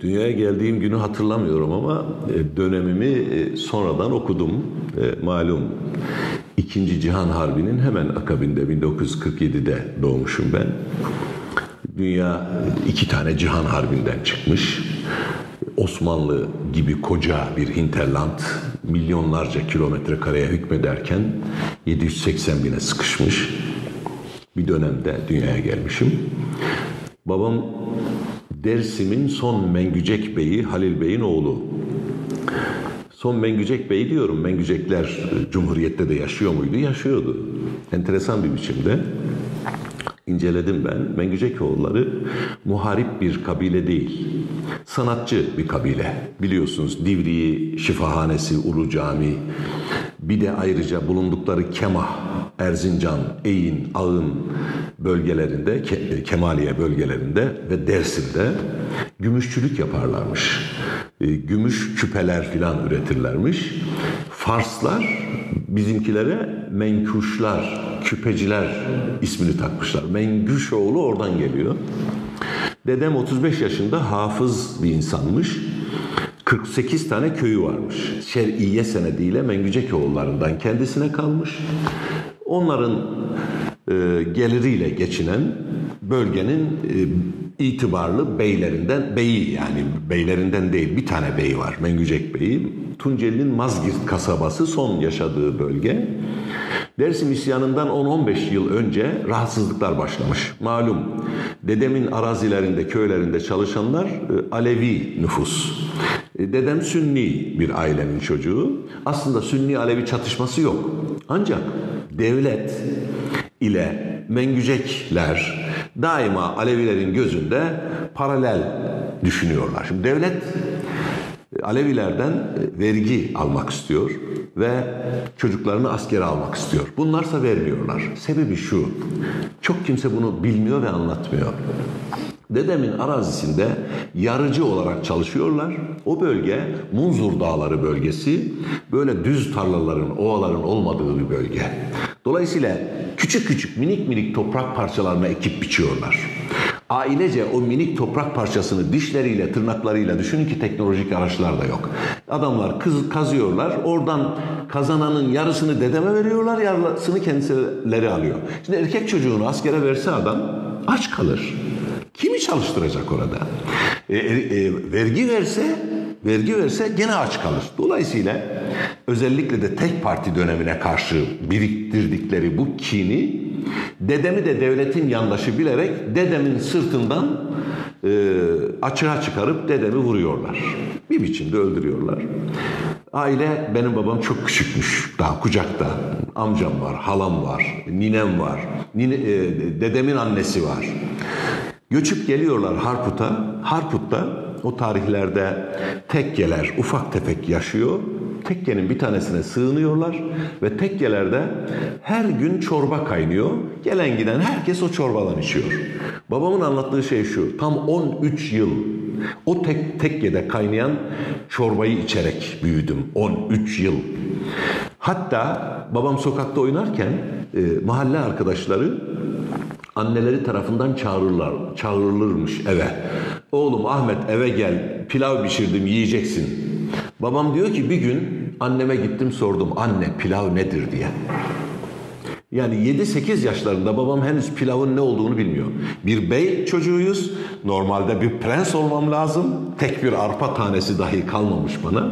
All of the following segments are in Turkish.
dünyaya geldiğim günü hatırlamıyorum ama e, dönemimi e, sonradan okudum. E, malum İkinci Cihan Harbi'nin hemen akabinde 1947'de doğmuşum ben. Dünya iki tane Cihan Harbi'nden çıkmış. Osmanlı gibi koca bir hinterland milyonlarca kilometre kareye hükmederken 780 bine sıkışmış bir dönemde dünyaya gelmişim. Babam Dersim'in son Mengücek Bey'i Halil Bey'in oğlu. Son Mengücek Bey diyorum. Mengücekler Cumhuriyet'te de yaşıyor muydu? Yaşıyordu. Enteresan bir biçimde. İnceledim ben. Mengücekoğulları muharip bir kabile değil. Sanatçı bir kabile. Biliyorsunuz Divriği, Şifahanesi, Ulu Cami. Bir de ayrıca bulundukları Kemah, Erzincan, Eğin, Ağın bölgelerinde, Kemaliye bölgelerinde ve Dersim'de gümüşçülük yaparlarmış. E, gümüş küpeler filan üretirlermiş. Farslar bizimkilere menkuşlar, küpeciler ismini takmışlar. Mengüşoğlu oradan geliyor. Dedem 35 yaşında hafız bir insanmış. 48 tane köyü varmış. Şer'iye senediyle Mengücekoğullarından kendisine kalmış. Onların e, geliriyle geçinen bölgenin e, itibarlı beylerinden, beyi yani beylerinden değil bir tane beyi var Mengücek Beyi. Tunceli'nin Mazgirt kasabası son yaşadığı bölge. Dersim isyanından 10-15 yıl önce rahatsızlıklar başlamış. Malum dedemin arazilerinde, köylerinde çalışanlar e, Alevi nüfus. E, dedem Sünni bir ailenin çocuğu. Aslında Sünni Alevi çatışması yok. Ancak devlet ile Mengücekler daima Alevilerin gözünde paralel düşünüyorlar. Şimdi devlet Alevilerden vergi almak istiyor ve çocuklarını askere almak istiyor. Bunlarsa vermiyorlar. Sebebi şu, çok kimse bunu bilmiyor ve anlatmıyor. Dedemin arazisinde yarıcı olarak çalışıyorlar. O bölge Munzur Dağları bölgesi. Böyle düz tarlaların, ovaların olmadığı bir bölge. Dolayısıyla küçük küçük minik minik toprak parçalarına ekip biçiyorlar. Ailece o minik toprak parçasını dişleriyle, tırnaklarıyla düşünün ki teknolojik araçlar da yok. Adamlar kız, kazıyorlar. Oradan kazananın yarısını dedeme veriyorlar, yarısını kendileri alıyor. Şimdi erkek çocuğunu askere verse adam aç kalır. Kimi çalıştıracak orada? E, e, e, vergi verse, vergi verse gene aç kalır. Dolayısıyla özellikle de tek parti dönemine karşı biriktirdikleri bu kini dedemi de devletin yandaşı bilerek dedemin sırtından e, açığa çıkarıp dedemi vuruyorlar. Bir biçimde öldürüyorlar. Aile benim babam çok küçükmüş. Daha kucakta. Amcam var, halam var, ninem var. Nine, e, dedemin annesi var. Göçüp geliyorlar Harput'a. Harput'ta o tarihlerde tekkeler ufak tefek yaşıyor. Tekkenin bir tanesine sığınıyorlar ve tekkelerde her gün çorba kaynıyor. Gelen giden herkes o çorbadan içiyor. Babamın anlattığı şey şu. Tam 13 yıl o tek tekkede kaynayan çorbayı içerek büyüdüm. 13 yıl. Hatta babam sokakta oynarken e, mahalle arkadaşları anneleri tarafından çağırırlar, çağrılırmış eve. Oğlum Ahmet eve gel, pilav pişirdim yiyeceksin. Babam diyor ki bir gün anneme gittim sordum anne pilav nedir diye. Yani 7-8 yaşlarında babam henüz pilavın ne olduğunu bilmiyor. Bir bey çocuğuyuz. Normalde bir prens olmam lazım. Tek bir arpa tanesi dahi kalmamış bana.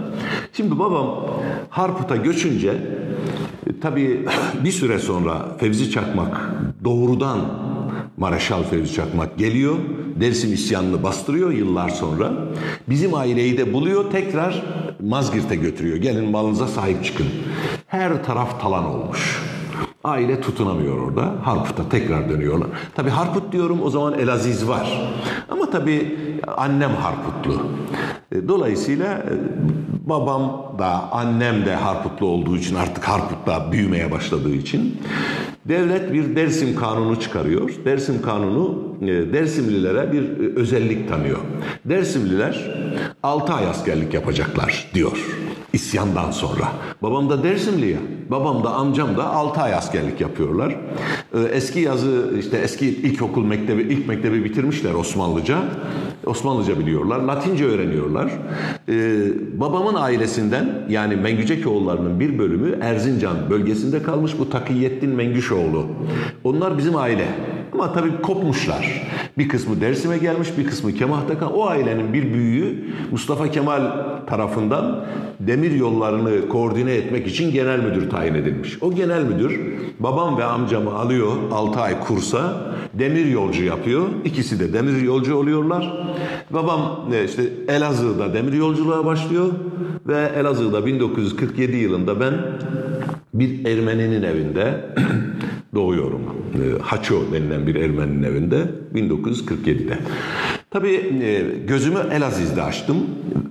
Şimdi babam Harput'a göçünce e, tabii bir süre sonra Fevzi Çakmak doğrudan Mareşal Fevzi Çakmak geliyor. Dersim isyanını bastırıyor yıllar sonra. Bizim aileyi de buluyor tekrar Mazgirt'e götürüyor. Gelin malınıza sahip çıkın. Her taraf talan olmuş. Aile tutunamıyor orada. Harput'a tekrar dönüyorlar. Tabi Harput diyorum o zaman Elaziz var. Ama tabi annem Harputlu. E, dolayısıyla e, babam da annem de Harputlu olduğu için artık Harput'ta büyümeye başladığı için devlet bir Dersim kanunu çıkarıyor. Dersim kanunu e, Dersimlilere bir özellik tanıyor. Dersimliler 6 ay askerlik yapacaklar diyor isyandan sonra. Babam da Dersimli ya. Babam da amcam da 6 ay askerlik yapıyorlar. Ee, eski yazı işte eski ilkokul mektebi ilk mektebi bitirmişler Osmanlıca. Osmanlıca biliyorlar. Latince öğreniyorlar. Ee, babamın ailesinden yani Mengücekoğullarının bir bölümü Erzincan bölgesinde kalmış bu Takiyettin Mengüşoğlu. Onlar bizim aile. Ama tabii kopmuşlar. Bir kısmı Dersim'e gelmiş, bir kısmı Kemah'ta kal. O ailenin bir büyüğü Mustafa Kemal tarafından demir yollarını koordine etmek için genel müdür tayin edilmiş. O genel müdür babam ve amcamı alıyor 6 ay kursa demir yolcu yapıyor. İkisi de demir yolcu oluyorlar. Babam e, işte Elazığ'da demir yolculuğa başlıyor ve Elazığ'da 1947 yılında ben bir Ermeninin evinde doğuyorum. E, Haço denilen bir Ermeninin evinde 1947'de. Tabii e, gözümü Elaziz'de açtım.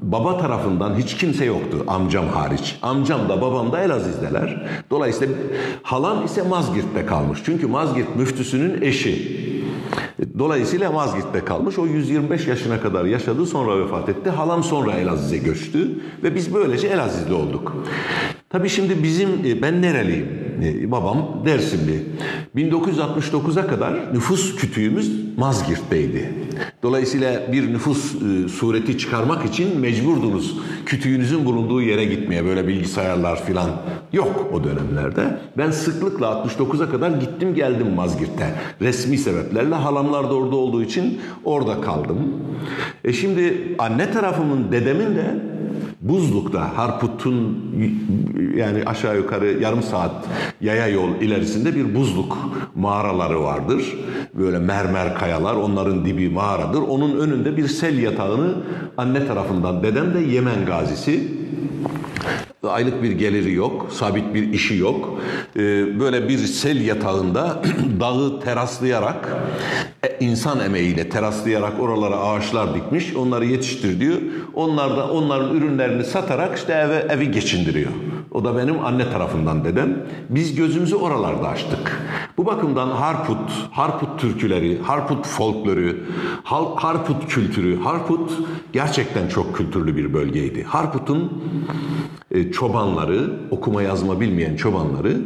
Baba tarafından hiç kimse yoktu amcam hariç. Amcam da babam da Elaziz'deler. Dolayısıyla halam ise Mazgirt'te kalmış. Çünkü Mazgirt müftüsünün eşi. Dolayısıyla Mazgirt'te kalmış. O 125 yaşına kadar yaşadı sonra vefat etti. Halam sonra Elaziz'e göçtü ve biz böylece Elaziz'de olduk. Tabii şimdi bizim e, ben nereliyim? Babam Dersimli. 1969'a kadar nüfus kütüğümüz Mazgirt'teydi. Dolayısıyla bir nüfus e, sureti çıkarmak için mecburdunuz kütüğünüzün bulunduğu yere gitmeye. Böyle bilgisayarlar falan yok o dönemlerde. Ben sıklıkla 69'a kadar gittim geldim Mazgirt'te. Resmi sebeplerle halamlar da orada olduğu için orada kaldım. E şimdi anne tarafımın dedemin de Buzluk'ta Harput'un yani aşağı yukarı yarım saat yaya yol ilerisinde bir buzluk mağaraları vardır. Böyle mermer kayalar onların dibi mağaradır. Onun önünde bir sel yatağını anne tarafından dedem de Yemen gazisi aylık bir geliri yok, sabit bir işi yok. Ee, böyle bir sel yatağında dağı teraslayarak, e, insan emeğiyle teraslayarak oralara ağaçlar dikmiş, onları yetiştir diyor. Onlar da onların ürünlerini satarak işte eve, evi geçindiriyor. O da benim anne tarafından dedem. Biz gözümüzü oralarda açtık. Bu bakımdan Harput, Harput türküleri, Harput folkloru, Harput kültürü, Harput gerçekten çok kültürlü bir bölgeydi. Harput'un e, çobanları, okuma yazma bilmeyen çobanları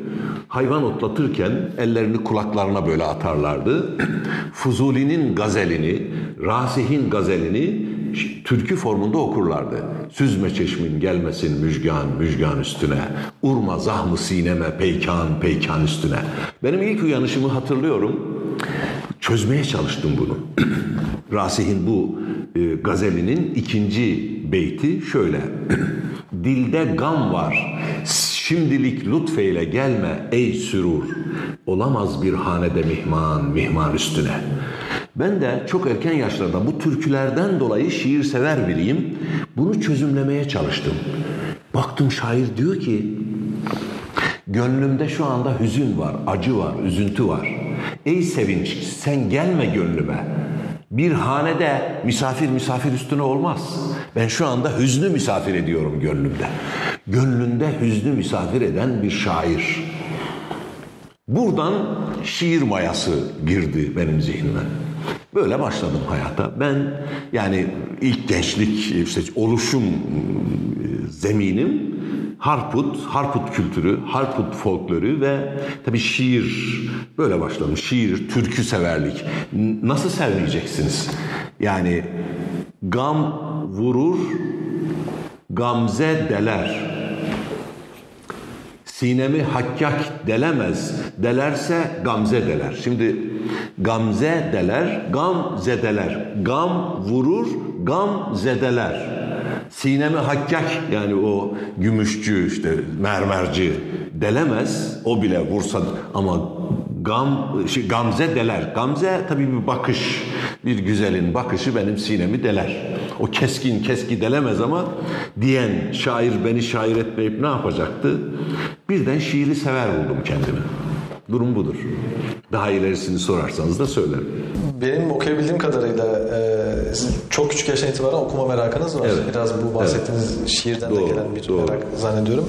hayvan otlatırken ellerini kulaklarına böyle atarlardı. Fuzuli'nin gazelini, Rasih'in gazelini türkü formunda okurlardı. Süzme çeşmin gelmesin müjgan müjgan üstüne, urma zahmı sineme peykan peykan üstüne. Benim ilk uyanışımı hatırlıyorum. Çözmeye çalıştım bunu. Rasih'in bu e, gazelinin ikinci beyti şöyle. Dilde gam var, şimdilik lütfeyle gelme ey sürur. Olamaz bir hanede mihman, mihman üstüne. Ben de çok erken yaşlarda bu türkülerden dolayı şiir sever biriyim. Bunu çözümlemeye çalıştım. Baktım şair diyor ki, gönlümde şu anda hüzün var, acı var, üzüntü var. Ey sevinç sen gelme gönlüme. Bir hanede misafir misafir üstüne olmaz. Ben şu anda hüznü misafir ediyorum gönlümde. Gönlünde hüznü misafir eden bir şair. Buradan şiir mayası girdi benim zihnime. Böyle başladım hayata. Ben yani ilk gençlik işte oluşum zeminim Harput, Harput kültürü, Harput folkloru ve tabii şiir böyle başlamış. Şiir, türkü severlik. Nasıl sevmeyeceksiniz? Yani gam vurur, gamze deler. Sinemi hakkak delemez. Delerse gamze deler. Şimdi gamze deler, gam zedeler. Gam vurur, gam zedeler. Sinemi hakkak yani o gümüşçü işte mermerci delemez. O bile vursa ama gam şey, gamze deler. Gamze tabii bir bakış. Bir güzelin bakışı benim sinemi deler. O keskin keski delemez ama diyen şair beni şair etmeyip ne yapacaktı? Birden şiiri sever buldum kendimi. Durum budur. Daha ilerisini sorarsanız da söylerim. Benim okuyabildiğim kadarıyla e, çok küçük yaştan itibaren okuma merakınız var. Evet. Biraz bu bahsettiğiniz evet. şiirden doğru, de gelen bir doğru. merak zannediyorum.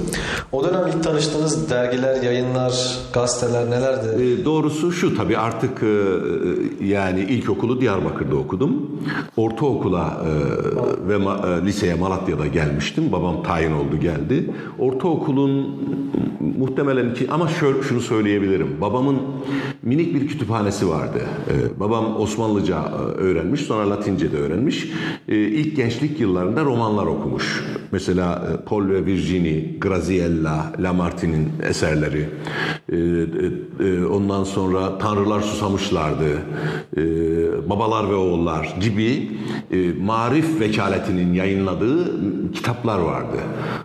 O dönem ilk tanıştığınız dergiler, yayınlar, gazeteler nelerdi? E, doğrusu şu tabii artık e, yani ilkokulu Diyarbakır'da okudum. Ortaokula e, ve ma, e, liseye Malatya'da gelmiştim. Babam tayin oldu geldi. Ortaokulun muhtemelen ki ama şöyle, şunu söyleyebilirim. Babamın minik bir kütüphanesi vardı. E, babam Osmanlıca e, öğrenmiş, sonra Latince de öğrenmiş. E, ilk gençlik yıllarında romanlar okumuş. Mesela e, Paul ve Virginie, Graziella, Lamartine'in eserleri. E, e, ondan sonra Tanrılar Susamışlardı. E, Babalar ve Oğullar gibi e, marif vekaletinin yayınladığı kitaplar vardı.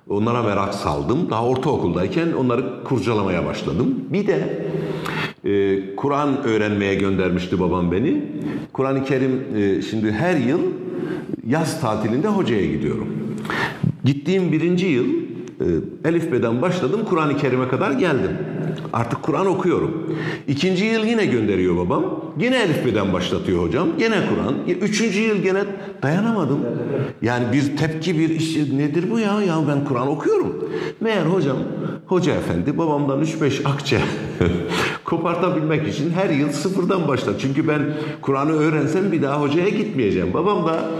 Onlara merak saldım. Daha ortaokuldayken onları kurcalamaya başladım. Bir de e, Kur'an öğrenmeye göndermişti babam beni. Kur'an-ı Kerim e, şimdi her yıl yaz tatilinde hocaya gidiyorum. Gittiğim birinci yıl e, Elif Beden başladım. Kur'an-ı Kerim'e kadar geldim. Artık Kur'an okuyorum. İkinci yıl yine gönderiyor babam. Yine Elif Beden başlatıyor hocam. Yine Kur'an. Üçüncü yıl gene dayanamadım. Yani bir tepki bir iş nedir bu ya? Ya ben Kur'an okuyorum. Meğer hocam, hoca efendi babamdan 3-5 akçe kopartabilmek için her yıl sıfırdan başlar. Çünkü ben Kur'an'ı öğrensem bir daha hocaya gitmeyeceğim. Babam da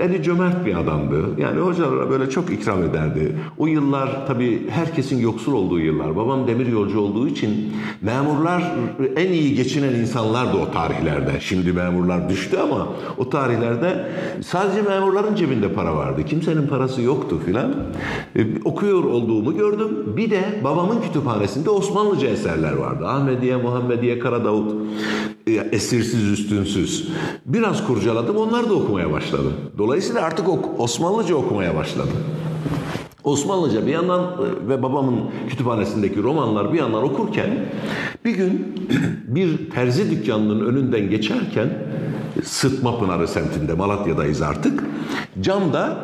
eli cömert bir adamdı. Yani hocalara böyle çok ikram ederdi. O yıllar tabii herkesin yoksul olduğu yıllar. Babam demir yolcu olduğu için memurlar en iyi geçinen insanlardı o tarihlerde. Şimdi memurlar düştü ama o tarihlerde sadece memurların cebinde para vardı. Kimsenin parası yoktu filan. E, okuyor olduğumu gördüm. Bir de babamın kütüphanesinde Osmanlıca eserler vardı. Ahmediye, Muhammediye, Karadavut, e, esirsiz, üstünsüz. Biraz kurcaladım, onları da okumaya başladım. Dolayısıyla artık ok Osmanlıca okumaya başladım. Osmanlıca bir yandan ve babamın kütüphanesindeki romanlar bir yandan okurken bir gün bir terzi dükkanının önünden geçerken Sıtma Pınarı semtinde Malatya'dayız artık. Camda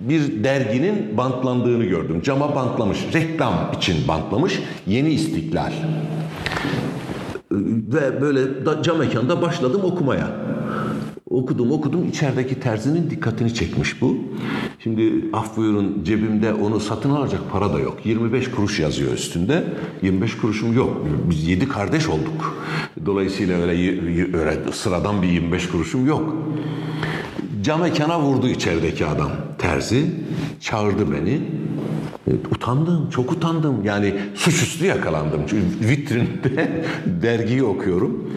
bir derginin bantlandığını gördüm. Cama bantlamış, reklam için bantlamış. Yeni İstiklal. Ve böyle cam mekanda başladım okumaya. Okudum okudum içerideki terzinin dikkatini çekmiş bu. Şimdi af buyurun cebimde onu satın alacak para da yok. 25 kuruş yazıyor üstünde. 25 kuruşum yok. Biz 7 kardeş olduk. Dolayısıyla öyle, öyle sıradan bir 25 kuruşum yok. Cam mekana vurdu içerideki adam. Terzi çağırdı beni. Utandım, çok utandım. Yani suçüstü yakalandım. Çünkü vitrinde dergiyi okuyorum.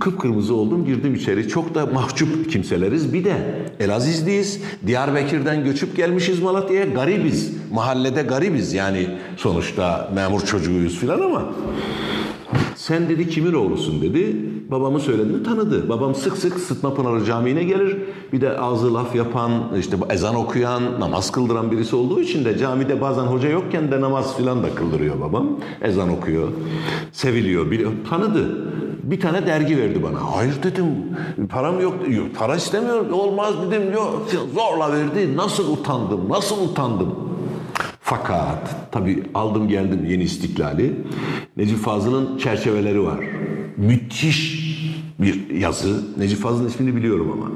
Kıpkırmızı oldum, girdim içeri. Çok da mahcup kimseleriz. Bir de Elazizliyiz. Diyarbakır'dan göçüp gelmişiz Malatya'ya. Garibiz. Mahallede garibiz. Yani sonuçta memur çocuğuyuz filan ama sen dedi kimin oğlusun dedi. Babamı söylediğini tanıdı. Babam sık sık Sıtma Pınarı Camii'ne gelir. Bir de ağzı laf yapan, işte ezan okuyan, namaz kıldıran birisi olduğu için de camide bazen hoca yokken de namaz filan da kıldırıyor babam. Ezan okuyor. Seviliyor, biliyor. Tanıdı. Bir tane dergi verdi bana. Hayır dedim. Param yok. para istemiyorum. Olmaz dedim. Yok. Zorla verdi. Nasıl utandım? Nasıl utandım? Fakat tabii aldım geldim yeni istiklali. Necip Fazıl'ın çerçeveleri var. Müthiş bir yazı. Necip Fazıl'ın ismini biliyorum ama.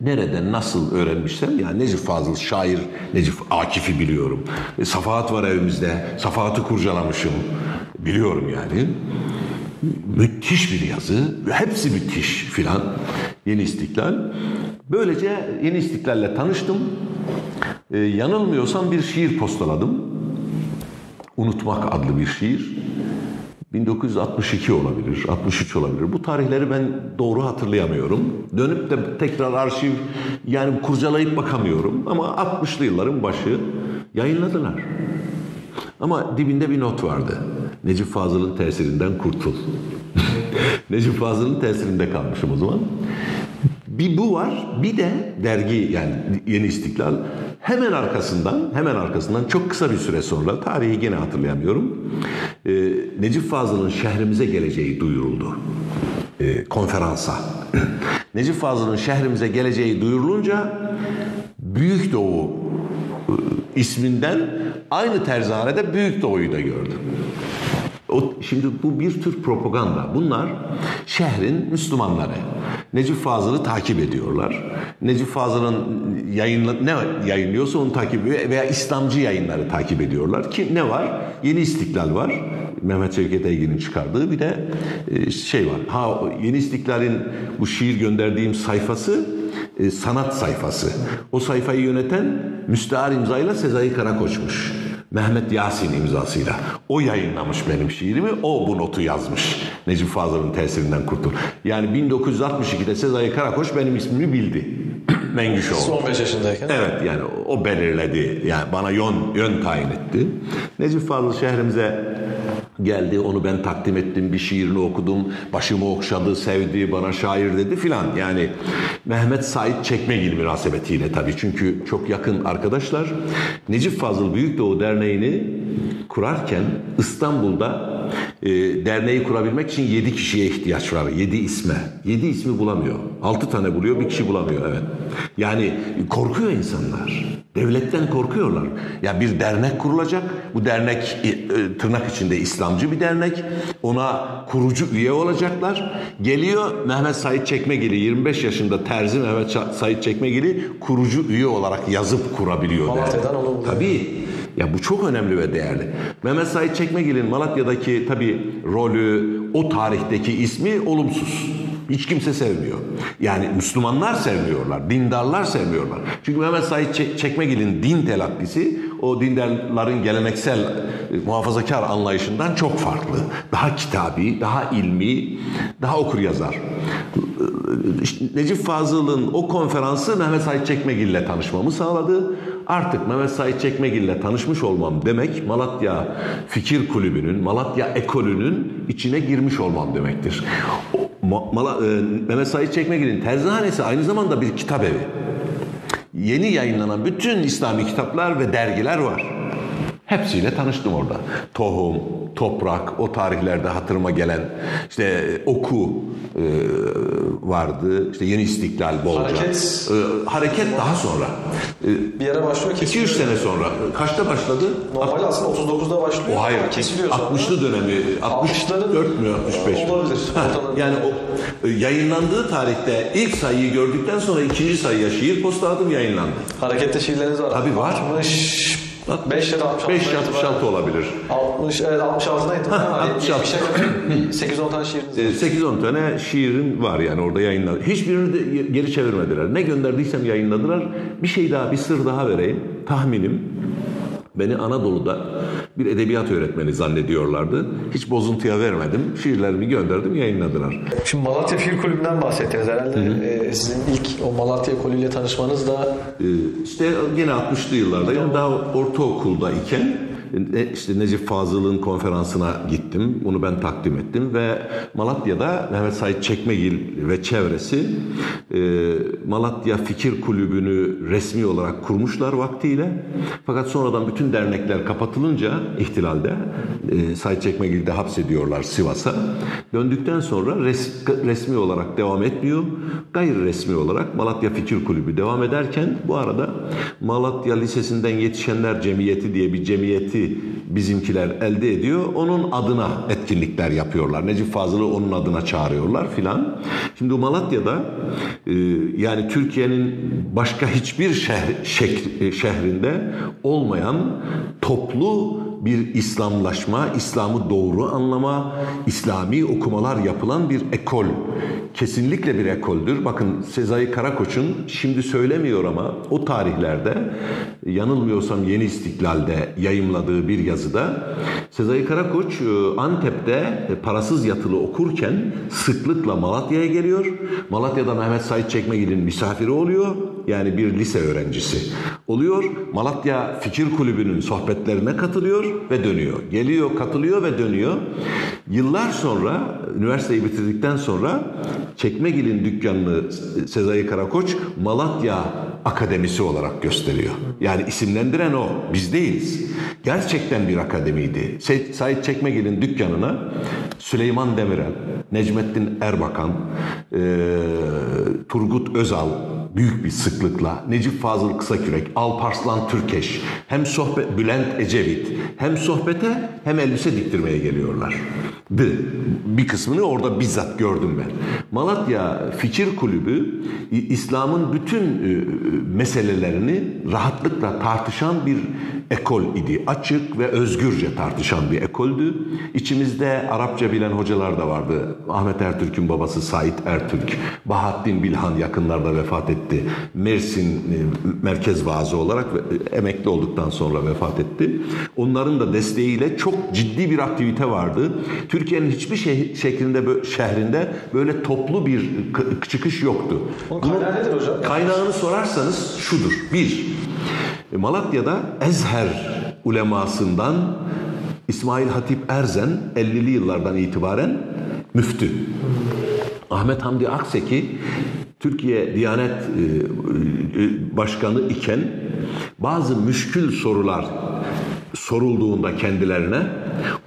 Nereden nasıl öğrenmişsem yani Necip Fazıl şair Necip Akif'i biliyorum. E, Safahat var evimizde. Safahat'ı kurcalamışım. Biliyorum yani. Müthiş bir yazı. Hepsi müthiş filan. Yeni İstiklal. Böylece Yeni İstiklal'le tanıştım. Ee, yanılmıyorsam bir şiir postaladım. Unutmak adlı bir şiir. 1962 olabilir, 63 olabilir. Bu tarihleri ben doğru hatırlayamıyorum. Dönüp de tekrar arşiv yani kurcalayıp bakamıyorum. Ama 60'lı yılların başı yayınladılar. Ama dibinde bir not vardı. Necip Fazıl'ın tesirinden kurtul. Necip Fazıl'ın tesirinde kalmışım o zaman. Bir bu var, bir de dergi yani Yeni İstiklal hemen arkasından, hemen arkasından çok kısa bir süre sonra, tarihi yine hatırlayamıyorum, e, Necip Fazıl'ın şehrimize geleceği duyuruldu. E, konferansa. Necip Fazıl'ın şehrimize geleceği duyurulunca Büyük Doğu e, isminden aynı terzanede Büyük Doğu'yu da gördüm. O, şimdi bu bir tür propaganda. Bunlar şehrin Müslümanları. Necip Fazıl'ı takip ediyorlar. Necip Fazıl'ın yayınla, ne yayınlıyorsa onu takip ediyor veya İslamcı yayınları takip ediyorlar. Ki ne var? Yeni İstiklal var. Mehmet Şevket Eygin'in çıkardığı bir de e, şey var. Ha Yeni İstiklal'in bu şiir gönderdiğim sayfası e, sanat sayfası. O sayfayı yöneten müstehar imzayla Sezai Karakoç'muş. Mehmet Yasin imzasıyla. O yayınlamış benim şiirimi, o bu notu yazmış. Necip Fazıl'ın tesirinden kurtul. Yani 1962'de Sezai Karakoç benim ismimi bildi. Mengüşoğlu. Son 15 yaşındayken. Evet yani o belirledi. Yani bana yön, yön tayin etti. Necip Fazıl şehrimize geldi. Onu ben takdim ettim. Bir şiirini okudum. Başımı okşadı, sevdi, bana şair dedi filan. Yani Mehmet Said Çekmegil münasebetiyle tabii. Çünkü çok yakın arkadaşlar. Necip Fazıl Büyükdoğu Derneği'ni kurarken İstanbul'da e, derneği kurabilmek için yedi kişiye ihtiyaç var. Yedi isme. Yedi ismi bulamıyor. Altı tane buluyor, bir kişi bulamıyor. Evet. Yani korkuyor insanlar. Devletten korkuyorlar. Ya bir dernek kurulacak. Bu dernek e, e, tırnak içinde İslamcı bir dernek. Ona kurucu üye olacaklar. Geliyor Mehmet Said Çekmegili 25 yaşında terzi Mehmet Said Çekmegili kurucu üye olarak yazıp kurabiliyor. Malatya'dan onu. Tabii. Ya bu çok önemli ve değerli. Mehmet Said Çekmegil'in Malatya'daki tabii rolü, o tarihteki ismi olumsuz. Hiç kimse sevmiyor. Yani Müslümanlar sevmiyorlar, dindarlar sevmiyorlar. Çünkü Mehmet Said Çekmegil'in din telakkisi o dindarların geleneksel e, muhafazakar anlayışından çok farklı. Daha kitabi, daha ilmi, daha okur yazar. Necip Fazıl'ın o konferansı Mehmet Said Çekmegil ile tanışmamı sağladı. Artık Mehmet Said Çekmegil ile tanışmış olmam demek Malatya Fikir Kulübü'nün, Malatya ekolünün içine girmiş olmam demektir. Mala, e, Mehmet Said Çekmegil'in terzihanesi aynı zamanda bir kitap evi. Yeni yayınlanan bütün İslami kitaplar ve dergiler var. Hepsiyle tanıştım orada. Tohum, toprak, o tarihlerde hatırıma gelen işte oku e, vardı. İşte Yeni İstiklal bolca. Hareket, e, hareket daha sonra. E, bir yere başlıyor 2-3 sene sonra. Kaçta başladı? Normalde aslında 39'da başlıyor. O hayır. Kesiliyor 60'lı dönemi. 64 mü 65 mi? Olabilir. Ha, yani o e, yayınlandığı tarihte ilk sayıyı gördükten sonra ikinci sayıya şiir posta adım yayınlandı. Harekette şiirleriniz var. Tabii var. 60 5 ya da 66. 5 66 olabilir. 60 evet 66'daydı. Ha, 66. 8-10 tane şiiriniz var. 8-10 tane şiirim var yani orada yayınladı. Hiçbirini de geri çevirmediler. Ne gönderdiysem yayınladılar. Bir şey daha, bir sır daha vereyim. Tahminim Beni Anadolu'da bir edebiyat öğretmeni zannediyorlardı. Hiç bozuntuya vermedim. Şiirlerimi gönderdim, yayınladılar. Şimdi Malatya Fil Kulübü'nden bahsettiniz herhalde. Ee, sizin ilk o Malatya Kulübü'yle tanışmanız da... Ee, işte yine 60'lı yıllarda, yani daha ortaokulda iken e, işte Necip Fazıl'ın konferansına gittim. Bunu ben takdim ettim ve Malatya'da Mehmet Said Çekmegil ve çevresi e, Malatya Fikir Kulübü'nü resmi olarak kurmuşlar vaktiyle. Fakat sonradan bütün dernekler kapatılınca ihtilalde e, Said Çekmegil'de hapsediyorlar Sivas'a. Döndükten sonra res, resmi olarak devam etmiyor. Gayri resmi olarak Malatya Fikir Kulübü devam ederken bu arada Malatya Lisesi'nden yetişenler cemiyeti diye bir cemiyeti bizimkiler elde ediyor. Onun adına etkinlikler yapıyorlar. Necip Fazıl'ı onun adına çağırıyorlar filan. Şimdi Malatya'da e, yani Türkiye'nin başka hiçbir şehir, şehir, şehrinde olmayan toplu bir İslamlaşma, İslam'ı doğru anlama, İslami okumalar yapılan bir ekol. Kesinlikle bir ekoldür. Bakın Sezai Karakoç'un şimdi söylemiyor ama o tarihlerde yanılmıyorsam Yeni İstiklal'de yayımladığı bir yazıda Sezai Karakoç e, Antep'te parasız yatılı okurken sıklıkla Malatya'ya geliyor. Malatya'da Mehmet Said Çekmegil'in misafiri oluyor. Yani bir lise öğrencisi oluyor. Malatya Fikir Kulübü'nün sohbetlerine katılıyor ve dönüyor. Geliyor, katılıyor ve dönüyor. Yıllar sonra, üniversiteyi bitirdikten sonra Çekmegil'in dükkanını Sezai Karakoç Malatya Akademisi olarak gösteriyor. Yani isimlendiren o, biz değiliz. Gerçekten bir akademiydi. Said Çekmegil'in dükkanına Süleyman Demirel, Necmettin Erbakan, e, Turgut Özal, büyük bir sıklıkla Necip Fazıl Kısakürek, Alparslan Türkeş hem sohbet Bülent Ecevit hem sohbete hem elbise diktirmeye geliyorlar. Bir kısmını orada bizzat gördüm ben. Malatya Fikir Kulübü İslam'ın bütün meselelerini rahatlıkla tartışan bir ekol idi. Açık ve özgürce tartışan bir ekoldü. İçimizde Arapça bilen hocalar da vardı. Ahmet Ertürk'ün babası Sait Ertürk, Bahattin Bilhan yakınlarda vefat etti. Mersin e, merkez vaazı olarak e, emekli olduktan sonra vefat etti. Onların da desteğiyle çok ciddi bir aktivite vardı. Türkiye'nin hiçbir şey, şeklinde şehrinde böyle toplu bir çıkış yoktu. Bunun kaynağı nedir hocam? Kaynağını sorarsanız şudur. Bir, Malatya'da Ezher ulemasından İsmail Hatip Erzen 50'li yıllardan itibaren müftü. Ahmet Hamdi Akseki Türkiye Diyanet e, e, Başkanı iken bazı müşkül sorular sorulduğunda kendilerine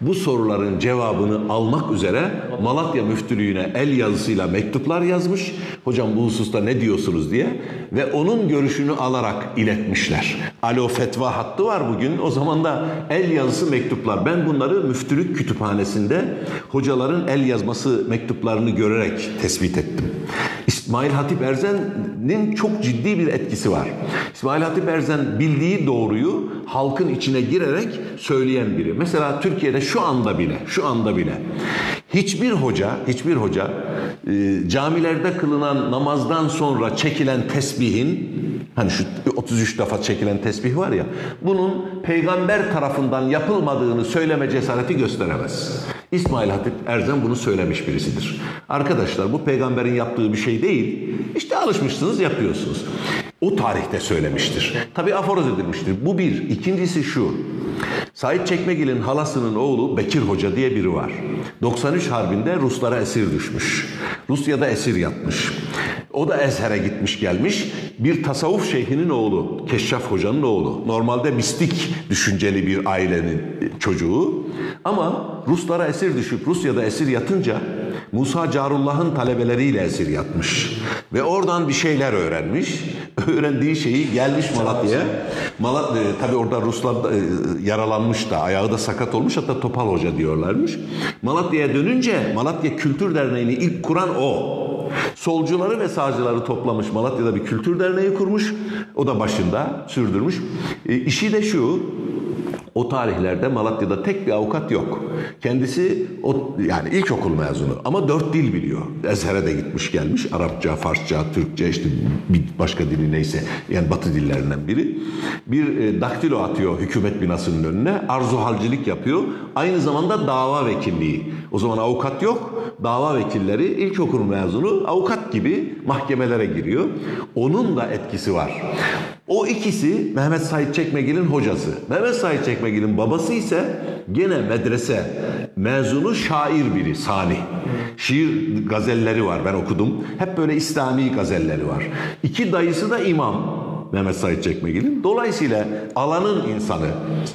bu soruların cevabını almak üzere Malatya Müftülüğü'ne el yazısıyla mektuplar yazmış. Hocam bu hususta ne diyorsunuz diye ve onun görüşünü alarak iletmişler. Alo fetva hattı var bugün. O zaman da el yazısı mektuplar. Ben bunları müftülük kütüphanesinde hocaların el yazması mektuplarını görerek tespit ettim. İsmail Hatip Erzen'in çok ciddi bir etkisi var. İsmail Hatip Erzen bildiği doğruyu halkın içine girerek söyleyen biri. Mesela Türkiye'de şu anda bile, şu anda bile hiçbir hoca, hiçbir hoca e, camilerde kılınan namazdan sonra çekilen tesbihin hani şu 33 defa çekilen tesbih var ya bunun peygamber tarafından yapılmadığını söyleme cesareti gösteremez. İsmail Hatip Erzen bunu söylemiş birisidir. Arkadaşlar bu peygamberin yaptığı bir şey değil. İşte alışmışsınız yapıyorsunuz. O tarihte söylemiştir. Tabi aforoz edilmiştir. Bu bir. İkincisi şu. Said Çekmegil'in halasının oğlu Bekir Hoca diye biri var. 93 Harbi'nde Ruslara esir düşmüş. Rusya'da esir yatmış. O da Ezher'e gitmiş gelmiş. Bir tasavvuf şeyhinin oğlu, Keşşaf Hoca'nın oğlu. Normalde mistik düşünceli bir ailenin çocuğu. Ama Ruslara esir düşüp Rusya'da esir yatınca Musa Carullah'ın talebeleriyle esir yatmış. Ve oradan bir şeyler öğrenmiş. Öğrendiği şeyi gelmiş Malatya'ya. Malatya, tabi orada Ruslar e, yaralanmış da, ayağı da sakat olmuş. Hatta Topal Hoca diyorlarmış. Malatya'ya dönünce Malatya Kültür Derneği'ni ilk kuran o. Solcuları ve sağcıları toplamış. Malatya'da bir kültür derneği kurmuş. O da başında sürdürmüş. E, işi de şu, o tarihlerde Malatya'da tek bir avukat yok. Kendisi o yani ilkokul mezunu ama dört dil biliyor. Ezher'e de gitmiş gelmiş. Arapça, Farsça, Türkçe işte bir başka dili neyse yani batı dillerinden biri. Bir e, daktilo atıyor hükümet binasının önüne. Arzuhalcilik yapıyor. Aynı zamanda dava vekilliği. O zaman avukat yok. Dava vekilleri ilkokul mezunu avukat gibi mahkemelere giriyor. Onun da etkisi var. O ikisi Mehmet Said Çekmegil'in hocası. Mehmet Said Çekmegil'in babası ise gene medrese mezunu şair biri Sani. Şiir gazelleri var ben okudum. Hep böyle İslami gazelleri var. İki dayısı da imam. Mehmet Said Çekmegil'in. Dolayısıyla alanın insanı.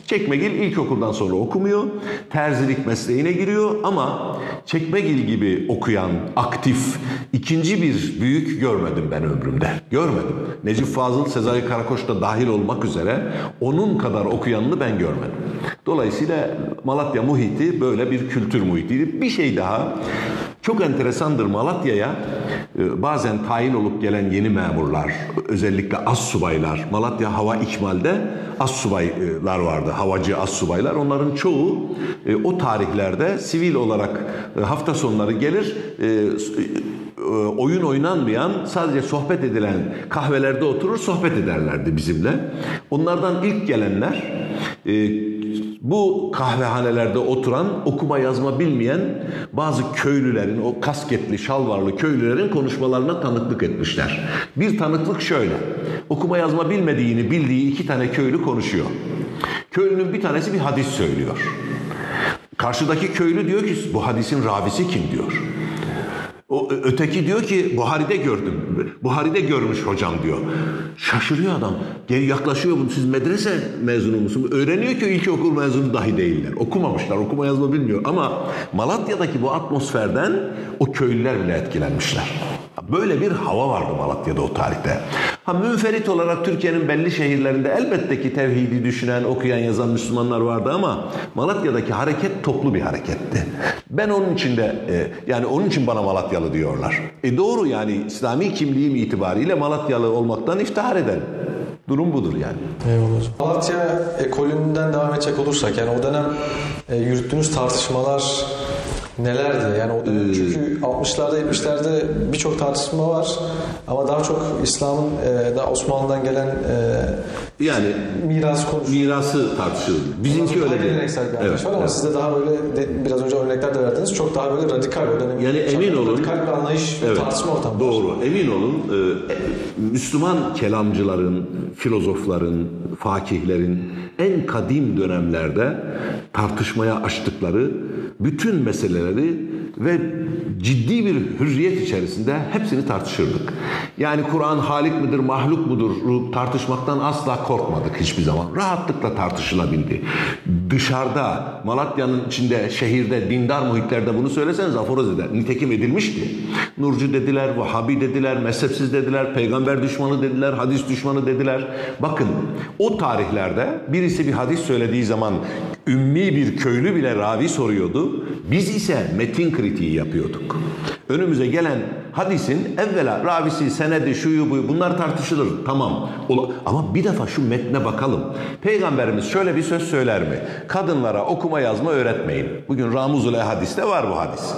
Çekmegil ilkokuldan sonra okumuyor. Terzilik mesleğine giriyor ama Çekmegil gibi okuyan, aktif, ikinci bir büyük görmedim ben ömrümde. Görmedim. Necip Fazıl, Sezai Karakoç da dahil olmak üzere onun kadar okuyanını ben görmedim. Dolayısıyla Malatya muhiti böyle bir kültür muhitiydi. Bir şey daha çok enteresandır Malatya'ya e, bazen tayin olup gelen yeni memurlar, özellikle az subaylar, Malatya Hava İkmal'de az subaylar vardı, havacı az subaylar. Onların çoğu e, o tarihlerde sivil olarak e, hafta sonları gelir, oyun oynanmayan, sadece sohbet edilen kahvelerde oturur, sohbet ederlerdi bizimle. Onlardan ilk gelenler bu kahvehanelerde oturan, okuma yazma bilmeyen bazı köylülerin, o kasketli, şalvarlı köylülerin konuşmalarına tanıklık etmişler. Bir tanıklık şöyle. Okuma yazma bilmediğini bildiği iki tane köylü konuşuyor. Köylünün bir tanesi bir hadis söylüyor. Karşıdaki köylü diyor ki bu hadisin ravisi kim diyor. O öteki diyor ki Buhari'de gördüm. Buhari'de görmüş hocam diyor. Şaşırıyor adam. Geri yaklaşıyor bunu. Siz medrese mezunu musunuz? Öğreniyor ki ilkokul mezunu dahi değiller. Okumamışlar. Okuma yazma bilmiyor. Ama Malatya'daki bu atmosferden o köylüler bile etkilenmişler. Böyle bir hava vardı Malatya'da o tarihte. Ha münferit olarak Türkiye'nin belli şehirlerinde elbette ki tevhidi düşünen, okuyan, yazan Müslümanlar vardı ama Malatya'daki hareket toplu bir hareketti. Ben onun için de e, yani onun için bana Malatyalı diyorlar. E doğru yani İslami kimliğim itibariyle Malatyalı olmaktan iftihar ederim. Durum budur yani. Eyvallah hocam. Malatya ekolünden devam edecek olursak yani o dönem e, yürüttüğünüz tartışmalar nelerdi? Yani o dönem çünkü 60'larda 70'lerde birçok tartışma var ama daha çok İslam'ın e, daha Osmanlı'dan gelen e, Yani miras konusunda mirası tartışıldı. Bizimki öyle değil. geleneksel bir Evet, var ama evet. sizde daha böyle de, biraz önce örnekler de verdiniz çok daha böyle radikal o dönem. Yani emin olun- Radikal bir anlayış, Evet, tartışma ortamı var. Doğru. Emin olun e, Müslüman kelamcıların, filozofların, fakihlerin en kadim dönemlerde tartışmaya açtıkları bütün meseleleri meseleleri ve ciddi bir hürriyet içerisinde hepsini tartışırdık. Yani Kur'an halik midir, mahluk mudur tartışmaktan asla korkmadık hiçbir zaman. Rahatlıkla tartışılabildi. Dışarıda, Malatya'nın içinde, şehirde, dindar muhitlerde bunu söyleseniz aforoz eder. Nitekim edilmişti. Nurcu dediler, Vahabi dediler, mezhepsiz dediler, peygamber düşmanı dediler, hadis düşmanı dediler. Bakın o tarihlerde birisi bir hadis söylediği zaman ümmi bir köylü bile ravi soruyordu. Biz ise metin kritiği yapıyorduk. Önümüze gelen hadisin evvela ravisi, senedi, şuyu buyu bunlar tartışılır. Tamam. Ama bir defa şu metne bakalım. Peygamberimiz şöyle bir söz söyler mi? Kadınlara okuma yazma öğretmeyin. Bugün Ramuzul Hadis'te var bu hadis.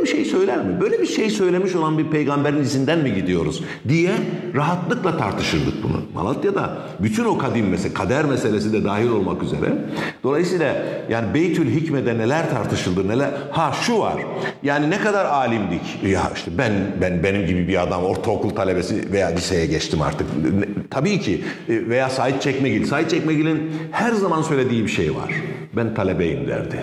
Böyle bir şey söyler mi? Böyle bir şey söylemiş olan bir peygamberin izinden mi gidiyoruz? Diye rahatlıkla tartışırdık bunu. Malatya'da bütün o kadim mesele, kader meselesi de dahil olmak üzere. Dolayısıyla yani Beytül Hikme'de neler tartışıldı, neler... Ha şu var. Yani ne kadar alimdik. Ya işte ben ben benim gibi bir adam ortaokul talebesi veya liseye geçtim artık. Tabii ki e, veya Sait Çekmegil. Sait Çekmegil'in her zaman söylediği bir şey var. Ben talebeyim derdi.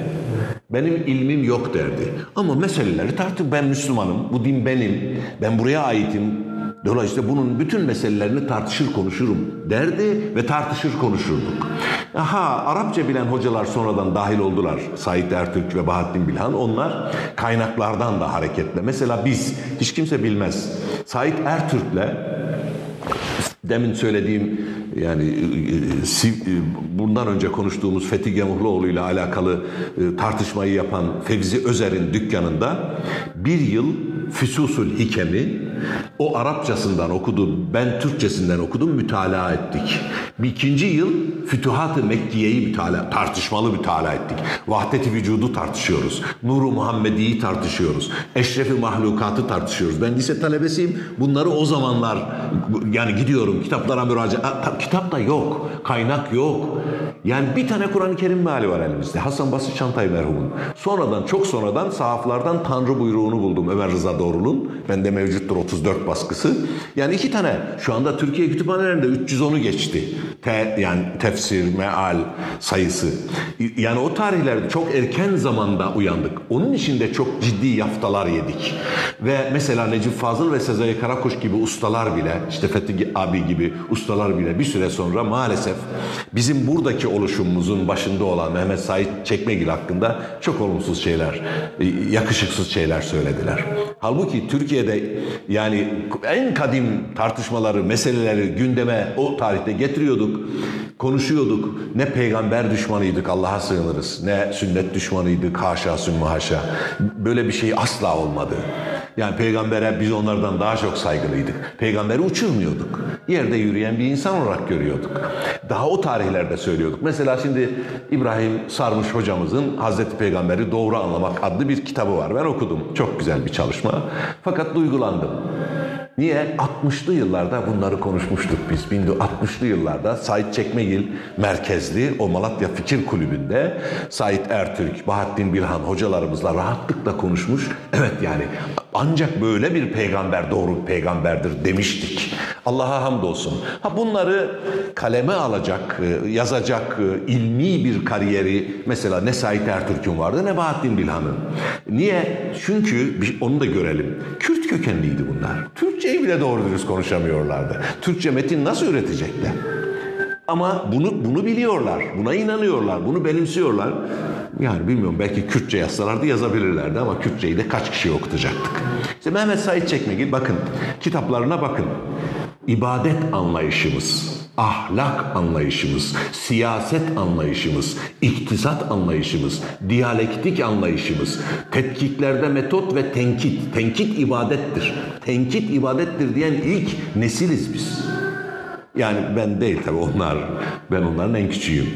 Benim ilmim yok derdi. Ama meseleleri tartı ben Müslümanım. Bu din benim. Ben buraya aitim. Dolayısıyla bunun bütün meselelerini tartışır konuşurum derdi ve tartışır konuşurduk. Aha Arapça bilen hocalar sonradan dahil oldular. Said Ertürk ve Bahattin Bilhan. Onlar kaynaklardan da hareketle. Mesela biz hiç kimse bilmez. Said Ertürk'le demin söylediğim yani e, si- e, bundan önce konuştuğumuz Fethi Gemuhluoğlu ile alakalı e, tartışmayı yapan Fevzi Özer'in dükkanında bir yıl Füsusul Hikemi o Arapçasından okudu, ben Türkçesinden okudum, mütalaa ettik. Bir ikinci yıl Fütuhat-ı Mekkiye'yi mütalaa, tartışmalı mütalaa ettik. Vahdet-i vücudu tartışıyoruz. Nuru Muhammedi'yi tartışıyoruz. Eşrefi mahlukatı tartışıyoruz. Ben lise talebesiyim. Bunları o zamanlar yani gidiyorum kitaplara müracaat. Kitap da yok. Kaynak yok. Yani bir tane Kur'an-ı Kerim meali var elimizde. Hasan Basri Çantay merhumun. Sonradan çok sonradan sahaflardan Tanrı buyruğunu buldum Ömer Rıza Doğrul'un. Bende mevcuttur 34 baskısı. Yani iki tane şu anda Türkiye kütüphanelerinde 310'u geçti. Te, yani tefsir, meal sayısı. Yani o tarihlerde çok erken zamanda uyandık. Onun için de çok ciddi yaftalar yedik. Ve mesela Necip Fazıl ve Sezai Karakoç gibi ustalar bile, işte Fethi abi gibi ustalar bile bir süre sonra maalesef bizim buradaki oluşumumuzun başında olan Mehmet Said Çekmegil hakkında çok olumsuz şeyler, yakışıksız şeyler söylediler. Halbuki Türkiye'de yani en kadim tartışmaları, meseleleri gündeme o tarihte getiriyorduk, konuşuyorduk. Ne peygamber düşmanıydık Allah'a sığınırız, ne sünnet düşmanıydık haşa sümme haşa. Böyle bir şey asla olmadı. Yani peygambere biz onlardan daha çok saygılıydık. Peygamberi uçurmuyorduk. Yerde yürüyen bir insan olarak görüyorduk. Daha o tarihlerde söylüyorduk. Mesela şimdi İbrahim Sarmış hocamızın Hazreti Peygamberi Doğru Anlamak adlı bir kitabı var. Ben okudum. Çok güzel bir çalışma. Fakat duygulandım. Niye? 60'lı yıllarda bunları konuşmuştuk biz. 60'lı yıllarda Sait Çekmegil merkezli o Malatya Fikir Kulübü'nde Sait Ertürk, Bahattin Bilhan hocalarımızla rahatlıkla konuşmuş. Evet yani ancak böyle bir peygamber doğru bir peygamberdir demiştik. Allah'a hamdolsun. Ha bunları kaleme alacak, e, yazacak e, ilmi bir kariyeri mesela ne Sait Ertürk'ün vardı ne Bahattin Bilhan'ın. Niye? Çünkü onu da görelim. Kürt kökenliydi bunlar. Türkçeyi bile doğru dürüst konuşamıyorlardı. Türkçe metin nasıl üretecekler? Ama bunu bunu biliyorlar, buna inanıyorlar, bunu benimsiyorlar. Yani bilmiyorum belki Kürtçe yazsalardı yazabilirlerdi ama Kürtçeyi de kaç kişi okutacaktık. İşte Mehmet Said Çekmegi bakın kitaplarına bakın. İbadet anlayışımız, ahlak anlayışımız, siyaset anlayışımız, iktisat anlayışımız, diyalektik anlayışımız, tetkiklerde metot ve tenkit. Tenkit ibadettir. Tenkit ibadettir diyen ilk nesiliz biz. Yani ben değil tabii onlar. Ben onların en küçüğüyüm.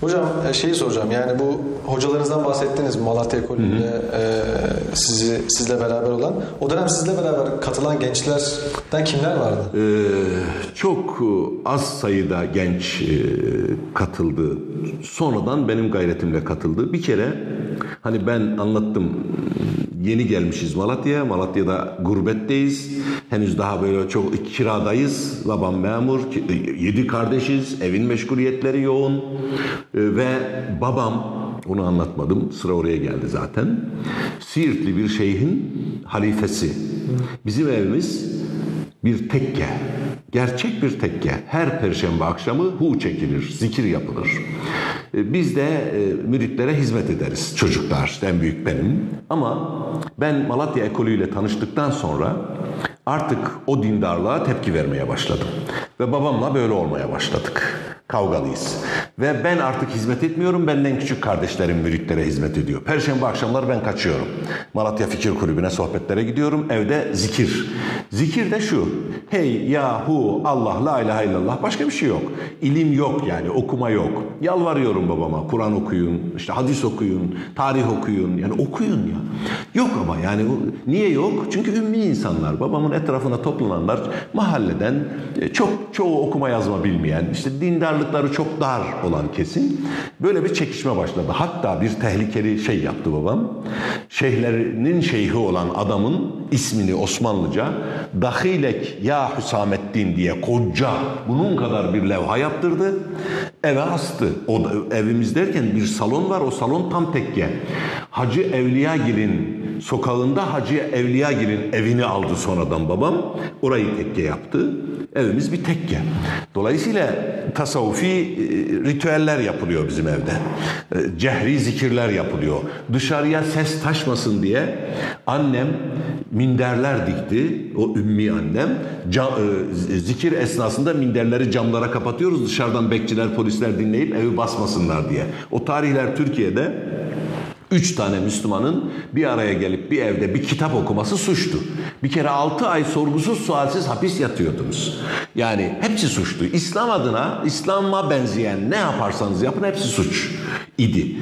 Hocam e, şeyi soracağım yani bu hocalarınızdan bahsettiniz Malatya Ekolü'nde e, sizi sizle beraber olan. O dönem sizle beraber katılan gençlerden kimler vardı? Ee, çok az sayıda genç e, katıldı. Sonradan benim gayretimle katıldı. Bir kere hani ben anlattım yeni gelmişiz Malatya'ya. Malatya'da gurbetteyiz. Henüz daha böyle çok kiradayız. Babam memur. Yedi kardeşiz. Evin meşguliyetleri yoğun. Ee, ve babam onu anlatmadım. Sıra oraya geldi zaten. Siirtli bir şeyhin halifesi. Bizim evimiz bir tekke. Gerçek bir tekke. Her perşembe akşamı hu çekilir, zikir yapılır. Ee, Biz de e, müritlere hizmet ederiz. Çocuklar, en büyük benim. Ama ben Malatya ekolüyle tanıştıktan sonra artık o dindarlığa tepki vermeye başladım. Ve babamla böyle olmaya başladık. Kavgalıyız. Ve ben artık hizmet etmiyorum. Benden küçük kardeşlerim müritlere hizmet ediyor. Perşembe akşamları ben kaçıyorum. Malatya Fikir Kulübü'ne sohbetlere gidiyorum. Evde zikir. Zikir de şu. Hey, yahu, Allah, la ilahe illallah. Başka bir şey yok. İlim yok yani. Okuma yok. Yalvarıyorum babama. Kur'an okuyun, işte hadis okuyun, tarih okuyun. Yani okuyun ya. Yok ama yani niye yok? Çünkü ümmi insanlar. Babamın etrafına toplananlar mahalleden e, çok çoğu okuma yazma bilmeyen, işte dindarlıkları çok dar olan kesin. Böyle bir çekişme başladı. Hatta bir tehlikeli şey yaptı babam. Şeyhlerinin şeyhi olan adamın ismini Osmanlıca Dahilek ya Hüsamettin diye koca bunun kadar bir levha yaptırdı. Eve astı. O evimiz derken bir salon var. O salon tam tekke. Hacı Evliyagil'in sokağında Hacı Evliyagil'in evini aldı sonradan babam. Orayı tekke yaptı. Evimiz bir tekke. Dolayısıyla tasavvufi e, ritüeller yapılıyor bizim evde. E, Cehri zikirler yapılıyor. Dışarıya ses taşmasın diye annem minderler dikti. O ümmi annem. E, zikir esnasında minderleri camlara kapatıyoruz. Dışarıdan bekçiler, polisler dinleyip evi basmasınlar diye. O tarihler Türkiye'de Üç tane Müslümanın bir araya gelip bir evde bir kitap okuması suçtu. Bir kere altı ay sorgusuz sualsiz hapis yatıyordunuz. Yani hepsi suçtu. İslam adına, İslam'a benzeyen ne yaparsanız yapın hepsi suç idi.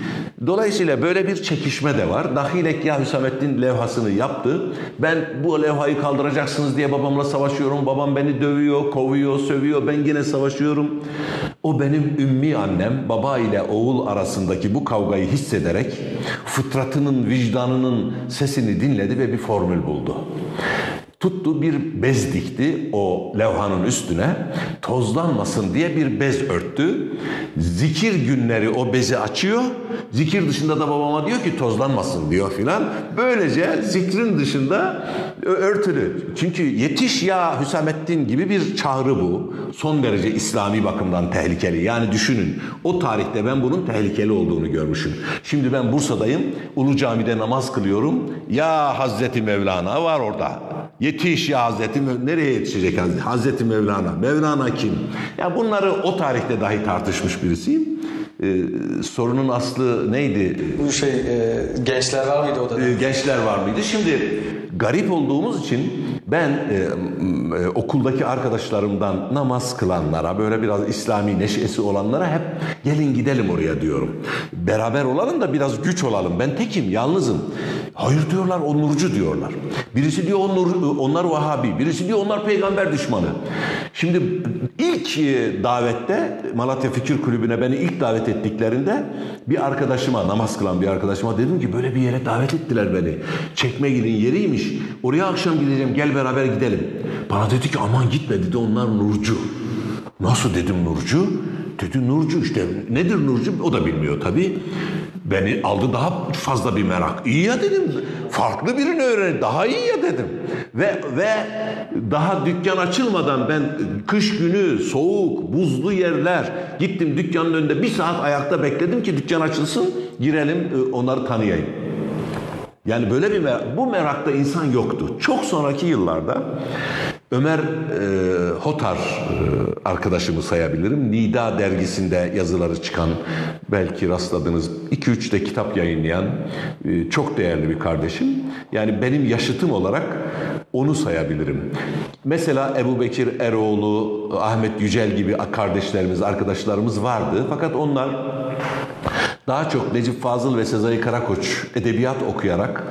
Dolayısıyla böyle bir çekişme de var. Dahilek ya Hüsamettin levhasını yaptı. Ben bu levhayı kaldıracaksınız diye babamla savaşıyorum. Babam beni dövüyor, kovuyor, sövüyor. Ben yine savaşıyorum. O benim ümmi annem baba ile oğul arasındaki bu kavgayı hissederek fıtratının, vicdanının sesini dinledi ve bir formül buldu. Tuttu bir bez dikti o levhanın üstüne. Tozlanmasın diye bir bez örttü. Zikir günleri o bezi açıyor. Zikir dışında da babama diyor ki tozlanmasın diyor filan. Böylece zikrin dışında örtülü. Çünkü yetiş ya Hüsamettin gibi bir çağrı bu. Son derece İslami bakımdan tehlikeli. Yani düşünün o tarihte ben bunun tehlikeli olduğunu görmüşüm. Şimdi ben Bursa'dayım. Ulu Cami'de namaz kılıyorum. Ya Hazreti Mevlana var orada. Yetiş ya Hazreti Mev- nereye yetişecek Hazreti? Hazreti Mevlana? Mevlana kim? Ya bunları o tarihte dahi tartışmış birisiyim. Ee, sorunun aslı neydi? Bu şey e, gençler var mıydı o dönem? Ee, gençler var mıydı? Şimdi garip olduğumuz için ben e, e, okuldaki arkadaşlarımdan namaz kılanlara böyle biraz İslami neşesi olanlara hep gelin gidelim oraya diyorum. Beraber olalım da biraz güç olalım. Ben tekim, yalnızım. Hayır diyorlar, o nurcu diyorlar. Birisi diyor on nur, onlar Vahabi, birisi diyor onlar peygamber düşmanı. Şimdi ilk e, davette Malatya Fikir Kulübü'ne beni ilk davet ettiklerinde bir arkadaşıma, namaz kılan bir arkadaşıma dedim ki böyle bir yere davet ettiler beni. Çekmegil'in yeriymiş. Oraya akşam gideceğim gel beraber gidelim. Bana dedi ki aman gitme dedi onlar Nurcu. Nasıl dedim Nurcu? Dedi Nurcu işte nedir Nurcu o da bilmiyor tabii. Beni aldı daha fazla bir merak. İyi ya dedim. Farklı birini öğren. Daha iyi ya dedim. Ve ve daha dükkan açılmadan ben kış günü soğuk, buzlu yerler gittim dükkanın önünde bir saat ayakta bekledim ki dükkan açılsın. Girelim e, onları tanıyayım. Yani böyle bir merak, bu merakta insan yoktu. Çok sonraki yıllarda Ömer e, Hotar e, arkadaşımı sayabilirim. Nida dergisinde yazıları çıkan, belki rastladığınız 2-3 de kitap yayınlayan e, çok değerli bir kardeşim. Yani benim yaşıtım olarak onu sayabilirim. Mesela Ebu Bekir Eroğlu, Ahmet Yücel gibi kardeşlerimiz, arkadaşlarımız vardı. Fakat onlar daha çok Necip Fazıl ve Sezai Karakoç edebiyat okuyarak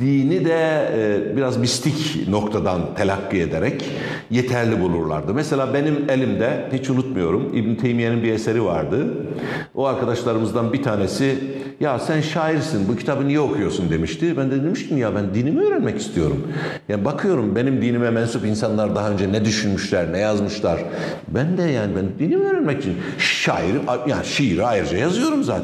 dini de e, biraz mistik noktadan telakki ederek yeterli bulurlardı. Mesela benim elimde hiç unutmuyorum İbn Teymiye'nin bir eseri vardı. O arkadaşlarımızdan bir tanesi ya sen şairsin bu kitabı niye okuyorsun demişti. Ben de demiştim ya ben dinimi öğrenmek istiyorum. Yani bakıyorum benim dinime mensup insanlar daha önce ne düşünmüşler, ne yazmışlar. Ben de yani ben dinimi öğrenmek için şair, yani şiiri ayrıca yazıyorum zaten.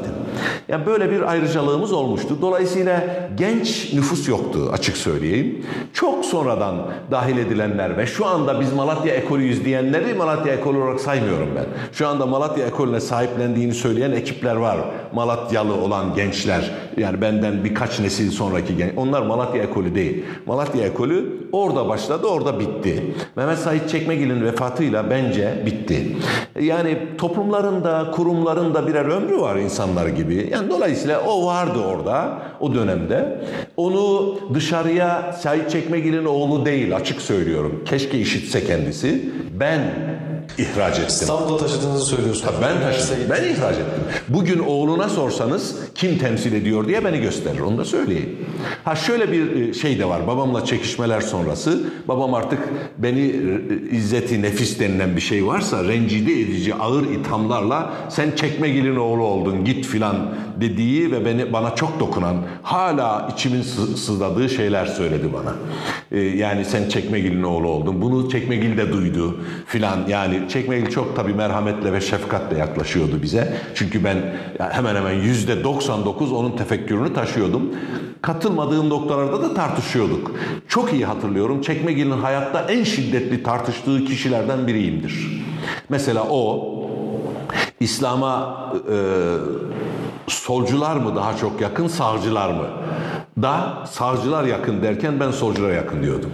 Yani böyle bir ayrıcalığımız olmuştu. Dolayısıyla genç nüfus yoktu açık söyleyeyim. Çok sonradan dahil edilenler ve şu anda biz Malatya ekolüyüz diyenleri Malatya ekolü olarak saymıyorum ben. Şu anda Malatya ekolüne sahiplendiğini söyleyen ekipler var. Malatyalı olan gençler. Yani benden birkaç nesil sonraki genç. Onlar Malatya ekolü değil. Malatya ekolü orada başladı, orada bitti. Mehmet Said Çekmegil'in vefatıyla bence bitti. Yani toplumların da, kurumların da birer ömrü var insanlar gibi. Yani dolayısıyla o vardı orada o dönemde. Onu dışarıya Said Çekmegil'in oğlu değil açık söylüyorum. Keşke işitse kendisi. Ben ihraç ettim. İstanbul'da taşıdığınızı söylüyorsunuz. Tabii ben taşıdım. Ben ihraç ettim. Bugün oğluna sorsanız kim temsil ediyor diye beni gösterir. Onu da söyleyeyim. Ha şöyle bir şey de var. Babamla çekişmeler sonrası. Babam artık beni izzeti nefis denilen bir şey varsa rencide edici ağır ithamlarla sen çekmegilin oğlu oldun git filan dediği ve beni bana çok dokunan hala içimin sızladığı şeyler söyledi bana. Ee, yani sen çekmegilin oğlu oldun. Bunu çekmegil de duydu filan. Yani çekmegil çok tabii merhametle ve şefkatle yaklaşıyordu bize. Çünkü ben hemen hemen yüzde 99 onun tefekkürünü taşıyordum. Katılmadığım noktalarda da tartışıyorduk. Çok iyi hatırlıyorum. Çekmegil'in hayatta en şiddetli tartıştığı kişilerden biriyimdir. Mesela o İslam'a e, solcular mı daha çok yakın, sağcılar mı? Da sağcılar yakın derken ben solculara yakın diyordum.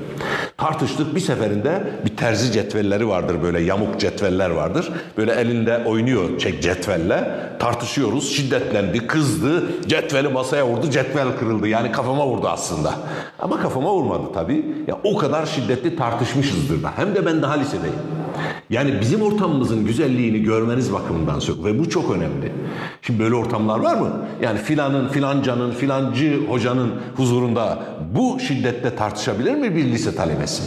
Tartıştık bir seferinde bir terzi cetvelleri vardır böyle yamuk cetveller vardır. Böyle elinde oynuyor çek cetvelle. Tartışıyoruz şiddetlendi kızdı cetveli masaya vurdu cetvel kırıldı yani kafama vurdu aslında. Ama kafama vurmadı tabii. Ya o kadar şiddetli tartışmışızdır da hem de ben daha lisedeyim. Yani bizim ortamımızın güzelliğini görmeniz bakımından söylüyorum ve bu çok önemli. Şimdi böyle ortamlar var mı? Yani filanın, filancanın, filancı hocanın huzurunda bu şiddette tartışabilir mi bir lise talebesi?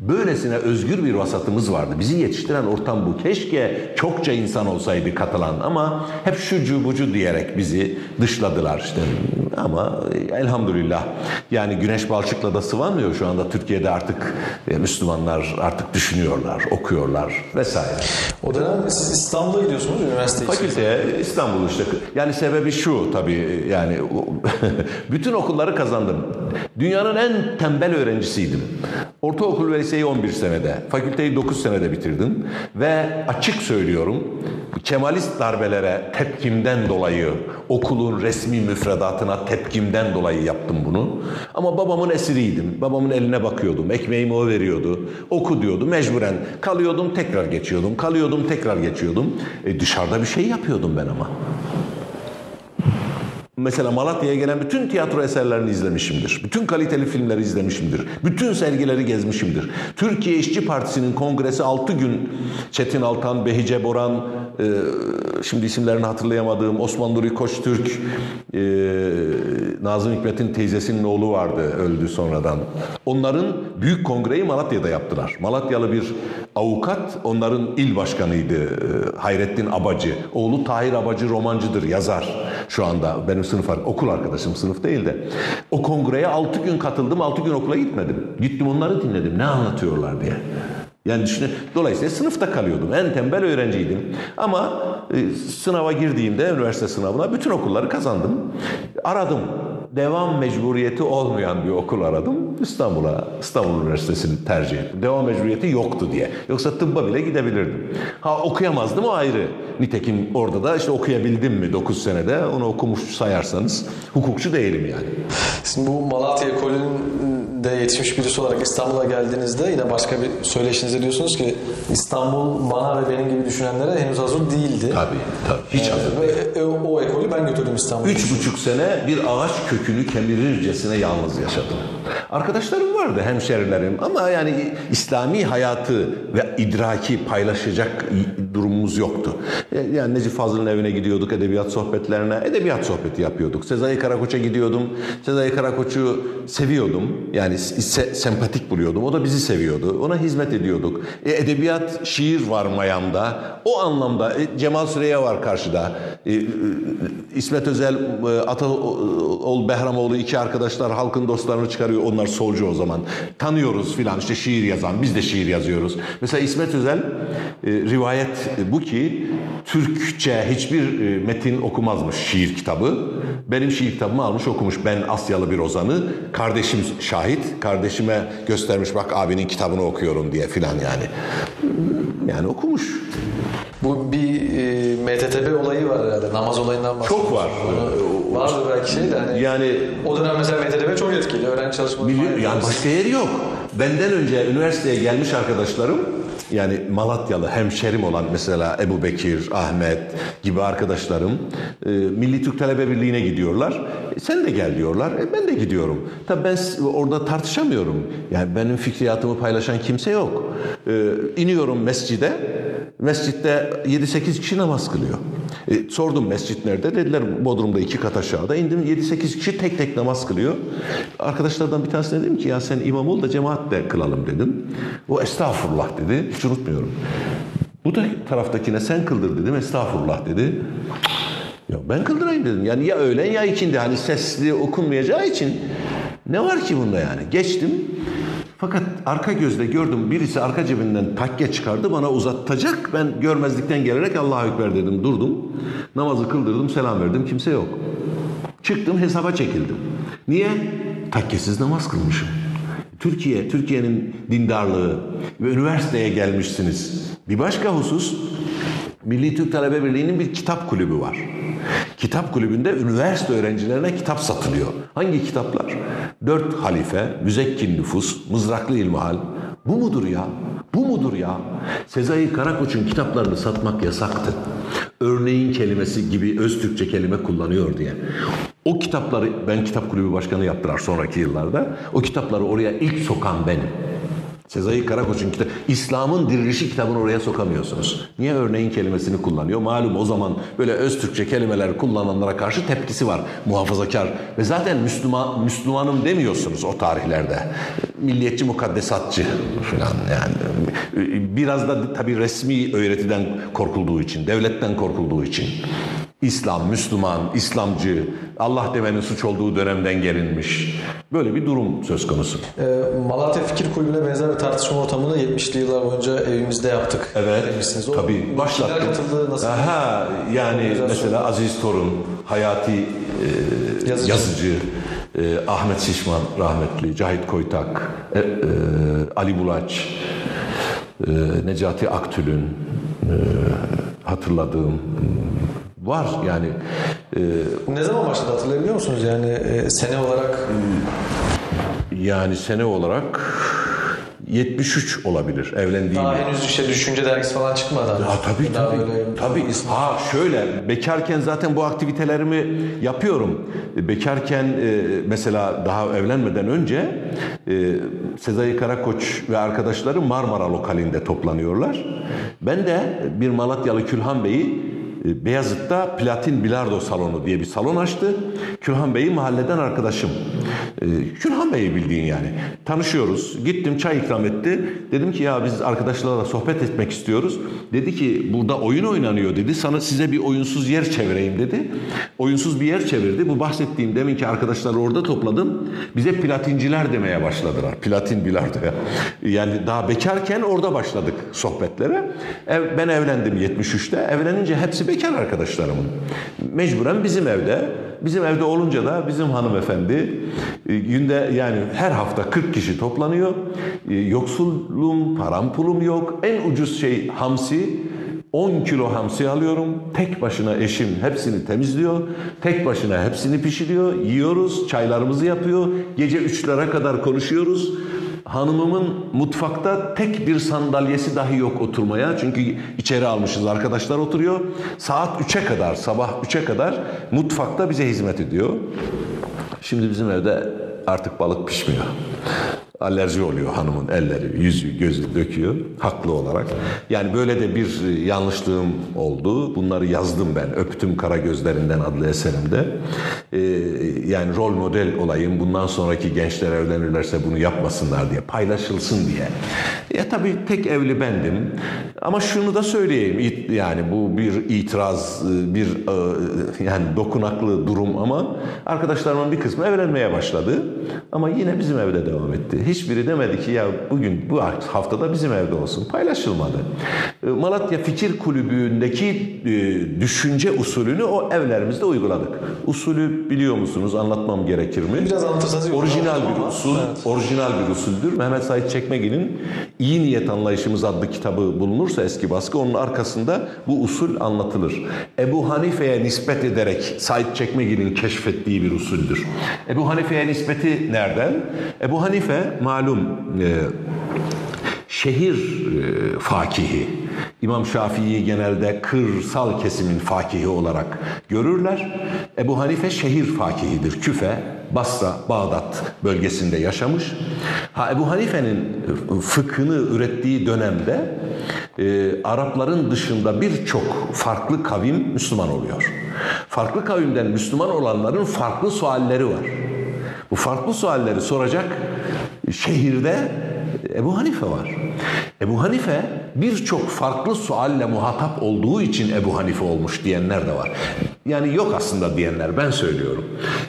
Böylesine özgür bir vasatımız vardı. Bizi yetiştiren ortam bu. Keşke çokça insan olsaydı katılan ama hep şucu bucu diyerek bizi dışladılar işte. Ama elhamdülillah yani güneş balçıkla da sıvanmıyor şu anda Türkiye'de artık e, Müslümanlar artık düşünüyorlar, okuyorlar vesaire. O dönem siz İstanbul'a gidiyorsunuz üniversite için. Fakülteye İstanbul işte. Yani sebebi şu tabii yani bütün okulları kazandım. Dünyanın en tembel öğrencisiydim. Ortaokul ve liseyi 11 senede, fakülteyi 9 senede bitirdim ve açık söylüyorum Kemalist darbelere tepkimden dolayı okulun resmi müfredatına tepkimden dolayı yaptım bunu. Ama babamın esiriydim. Babamın eline bakıyordum. Ekmeğimi o veriyordu. Oku diyordu. Mecburen kalıyordum tekrar geçiyordum. Kalıyordum tekrar geçiyordum. E dışarıda bir şey yapıyordum ben ama. Mesela Malatya'ya gelen bütün tiyatro eserlerini izlemişimdir. Bütün kaliteli filmleri izlemişimdir. Bütün sergileri gezmişimdir. Türkiye İşçi Partisi'nin kongresi 6 gün Çetin Altan, Behice Boran, e, şimdi isimlerini hatırlayamadığım Osman Nuri Koçtürk, e, Nazım Hikmet'in teyzesinin oğlu vardı, öldü sonradan. Onların büyük kongreyi Malatya'da yaptılar. Malatyalı bir avukat onların il başkanıydı e, Hayrettin Abacı. Oğlu Tahir Abacı romancıdır, yazar şu anda. Benim sınıf okul arkadaşım sınıf değil de. O kongreye 6 gün katıldım, 6 gün okula gitmedim. Gittim onları dinledim. Ne anlatıyorlar diye. Yani düşünün, dolayısıyla sınıfta kalıyordum. En tembel öğrenciydim. Ama e, sınava girdiğimde, üniversite sınavına bütün okulları kazandım. Aradım. Devam mecburiyeti olmayan bir okul aradım. İstanbul'a, İstanbul Üniversitesi'ni tercih ettim. Devam mecburiyeti yoktu diye. Yoksa tıbba bile gidebilirdim. Ha okuyamazdım o ayrı. Nitekim orada da işte okuyabildim mi 9 senede onu okumuş sayarsanız hukukçu değilim yani. Şimdi bu Malatya ekolünde yetişmiş birisi olarak İstanbul'a geldiğinizde yine başka bir söyleşinizde diyorsunuz ki İstanbul bana ve benim gibi düşünenlere henüz hazır değildi. Tabii tabii hiç Ee, hazır. Ve e, o ekolü ben götürdüm İstanbul'a. Üç buçuk sene bir ağaç kökünü kemirircesine yalnız yaşadım. Arkadaşlarım vardı, hemşerilerim ama yani İslami hayatı ve idraki paylaşacak durumumuz yoktu. Yani Necip Fazıl'ın evine gidiyorduk edebiyat sohbetlerine, edebiyat sohbeti yapıyorduk. Sezai Karakoç'a gidiyordum. Sezai Karakoç'u seviyordum. Yani se- sempatik buluyordum. O da bizi seviyordu. Ona hizmet ediyorduk. E, edebiyat, şiir var Mayam'da. O anlamda e, Cemal Süreyya var karşıda. E, e, İsmet Özel, e, Ataol Behramoğlu iki arkadaşlar halkın dostlarını çıkarıyor. Onlar solcu o zaman. Tanıyoruz filan işte şiir yazan. Biz de şiir yazıyoruz. Mesela İsmet Özel e, rivayet bu ki Türkçe hiçbir e, metin okumazmış şiir kitabı. Benim şiir kitabımı almış okumuş. Ben Asyalı bir ozanı. Kardeşim şahit. Kardeşime göstermiş bak abinin kitabını okuyorum diye filan yani. Yani okumuş. Bu bir e, MTTB olayı var herhalde. Namaz olayından bahsediyorsunuz. Çok var. Onu- Vardır belki şey de hani Yani o dönem mesela MTTB çok etkili. Öğrenci çalışmaları falan yani yapıyoruz. başka yeri yok. Benden önce üniversiteye gelmiş arkadaşlarım yani Malatyalı hemşerim olan mesela Ebu Bekir, Ahmet gibi arkadaşlarım e, Milli Türk Talebe Birliği'ne gidiyorlar. E, sen de gel diyorlar. E, ben de gidiyorum. Tabii ben orada tartışamıyorum. Yani benim fikriyatımı paylaşan kimse yok. E, iniyorum mescide. Mescitte 7-8 kişi namaz kılıyor. E, sordum mescit nerede? Dediler Bodrum'da iki kat aşağıda. İndim 7-8 kişi tek tek namaz kılıyor. Arkadaşlardan bir tanesine dedim ki ya sen imam ol da cemaatle kılalım dedim. O estağfurullah dedi. Hiç unutmuyorum. Bu da taraftakine sen kıldır dedim. Estağfurullah dedi. Ya ben kıldırayım dedim. Yani ya öğlen ya ikindi. Hani sesli okunmayacağı için ne var ki bunda yani? Geçtim. Fakat arka gözle gördüm birisi arka cebinden takke çıkardı bana uzatacak. Ben görmezlikten gelerek Allahu Ekber dedim durdum. Namazı kıldırdım selam verdim kimse yok. Çıktım hesaba çekildim. Niye? Takkesiz namaz kılmışım. Türkiye, Türkiye'nin dindarlığı ve üniversiteye gelmişsiniz. Bir başka husus Milli Türk Talebe Birliği'nin bir kitap kulübü var. Kitap kulübünde üniversite öğrencilerine kitap satılıyor. Hangi kitaplar? Dört Halife, Müzekkin Nüfus, Mızraklı İlmihal. Bu mudur ya? Bu mudur ya? Sezai Karakoç'un kitaplarını satmak yasaktı. Örneğin kelimesi gibi öz Türkçe kelime kullanıyor diye. O kitapları ben kitap kulübü başkanı yaptılar sonraki yıllarda. O kitapları oraya ilk sokan benim. Sezai Karakoç'un kitabı, İslam'ın dirilişi kitabını oraya sokamıyorsunuz. Niye örneğin kelimesini kullanıyor? Malum o zaman böyle öz Türkçe kelimeler kullananlara karşı tepkisi var. Muhafazakar. Ve zaten Müslüman, Müslümanım demiyorsunuz o tarihlerde. Milliyetçi mukaddesatçı falan yani. Biraz da tabii resmi öğretiden korkulduğu için, devletten korkulduğu için. İslam, Müslüman, İslamcı, Allah demenin suç olduğu dönemden gelinmiş. Böyle bir durum söz konusu. Ee, Malatya Fikir Kulübü'ne benzer bir tartışma ortamını 70'li yıllar boyunca evimizde yaptık. Evet, Demişsiniz. O tabii kimler başlattım. katıldı, nasıl? Aha, yani mesela Aziz Torun, Hayati e, Yazıcı. yazıcı, e, Ahmet Şişman rahmetli, Cahit Koytak, e, e, Ali Bulaç, e, Necati Aktül'ün e, hatırladığım e, var yani. E, Ne zaman başladı hatırlayabiliyor musunuz? Yani e, sene olarak yani sene olarak 73 olabilir evlendiğim. daha henüz işte düşünce dergisi falan çıkmadı. Ha, tabii Daha tabii. böyle- Tabii. Ha şöyle bekarken zaten bu aktivitelerimi yapıyorum. Bekarken e, mesela daha evlenmeden önce e, Sezai Karakoç ve arkadaşları Marmara lokalinde toplanıyorlar. Ben de bir Malatyalı Külhan Bey'i e, Beyazıt'ta Platin Bilardo Salonu diye bir salon açtı. Külhan Bey'i mahalleden arkadaşım. E, Külhan Bey'i bildiğin yani. Tanışıyoruz. Gittim çay ikram etti. Dedim ki ya biz arkadaşlarla sohbet etmek istiyoruz. Dedi ki burada oyun oynanıyor dedi. Sana size bir oyunsuz yer çevireyim dedi. Oyunsuz bir yer çevirdi. Bu bahsettiğim deminki arkadaşları orada topladım. Bize platinciler demeye başladılar. Platin bilardoya. Yani daha bekarken orada başladık sohbetlere. Ben evlendim 73'te. Evlenince hepsi bekar arkadaşlarımın. Mecburen bizim evde. Bizim evde olunca da bizim hanımefendi e, günde yani her hafta 40 kişi toplanıyor. E, Yoksullum, param pulum yok. En ucuz şey hamsi. 10 kilo hamsi alıyorum. Tek başına eşim hepsini temizliyor. Tek başına hepsini pişiriyor. Yiyoruz, çaylarımızı yapıyor. Gece 3'lere kadar konuşuyoruz. Hanımımın mutfakta tek bir sandalyesi dahi yok oturmaya. Çünkü içeri almışız arkadaşlar oturuyor. Saat 3'e kadar, sabah 3'e kadar mutfakta bize hizmet ediyor. Şimdi bizim evde artık balık pişmiyor. Alerji oluyor hanımın elleri, yüzü, gözü döküyor haklı olarak. Yani böyle de bir yanlışlığım oldu. Bunları yazdım ben. Öptüm Kara Gözlerinden adlı eserimde. Ee, yani rol model olayım. Bundan sonraki gençler evlenirlerse bunu yapmasınlar diye, paylaşılsın diye. Tabii tek evli bendim. Ama şunu da söyleyeyim. Yani bu bir itiraz, bir e, yani dokunaklı durum ama arkadaşlarımın bir kısmı evlenmeye başladı. Ama yine bizim evde devam etti. Hiçbiri demedi ki ya bugün bu haftada bizim evde olsun. Paylaşılmadı. E, Malatya Fikir Kulübü'ndeki e, düşünce usulünü o evlerimizde uyguladık. Usulü biliyor musunuz? Anlatmam gerekir mi? Biraz anlatırsanız Orijinal bir usul, evet. orijinal bir usuldür. Mehmet Said Çekmegi'nin İyi Niyet Anlayışımız adlı kitabı bulunursa eski baskı onun arkasında bu usul anlatılır. Ebu Hanife'ye nispet ederek Said Çekmegi'nin keşfettiği bir usuldür. Ebu Hanife'ye nispeti nereden? Ebu Hanife malum e, şehir e, fakihi. İmam Şafii'yi genelde kırsal kesimin fakihi olarak görürler. Ebu Hanife şehir fakihidir. Küfe, Basra, Bağdat bölgesinde yaşamış. Ha Ebu Hanife'nin fıkhını ürettiği dönemde e, Arapların dışında birçok farklı kavim Müslüman oluyor. Farklı kavimden Müslüman olanların farklı sualleri var. Bu farklı sualleri soracak şehirde Ebu Hanife var. Ebu Hanife birçok farklı sualle muhatap olduğu için Ebu Hanife olmuş diyenler de var. Yani yok aslında diyenler ben söylüyorum.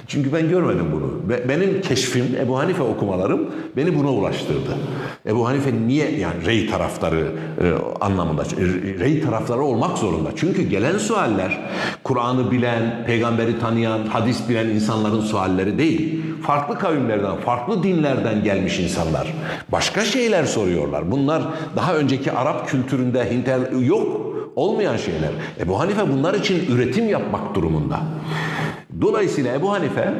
Çünkü ben görmedim bunu. Be- Benim keşfim, Ebu Hanife okumalarım beni buna ulaştırdı. Ebu Hanife niye yani rey taraftarı e, anlamında, e, rey taraftarı olmak zorunda. Çünkü gelen sualler Kur'an'ı bilen, peygamberi tanıyan, hadis bilen insanların sualleri değil. Farklı kavimlerden, farklı dinlerden gelmiş insanlar. Başka şeyler soruyorlar. Bunlar daha önceki Arap kültüründe Hint yok. Olmayan şeyler. Ebu Hanife bunlar için üretim yapmak durumunda. Dolayısıyla Ebu Hanife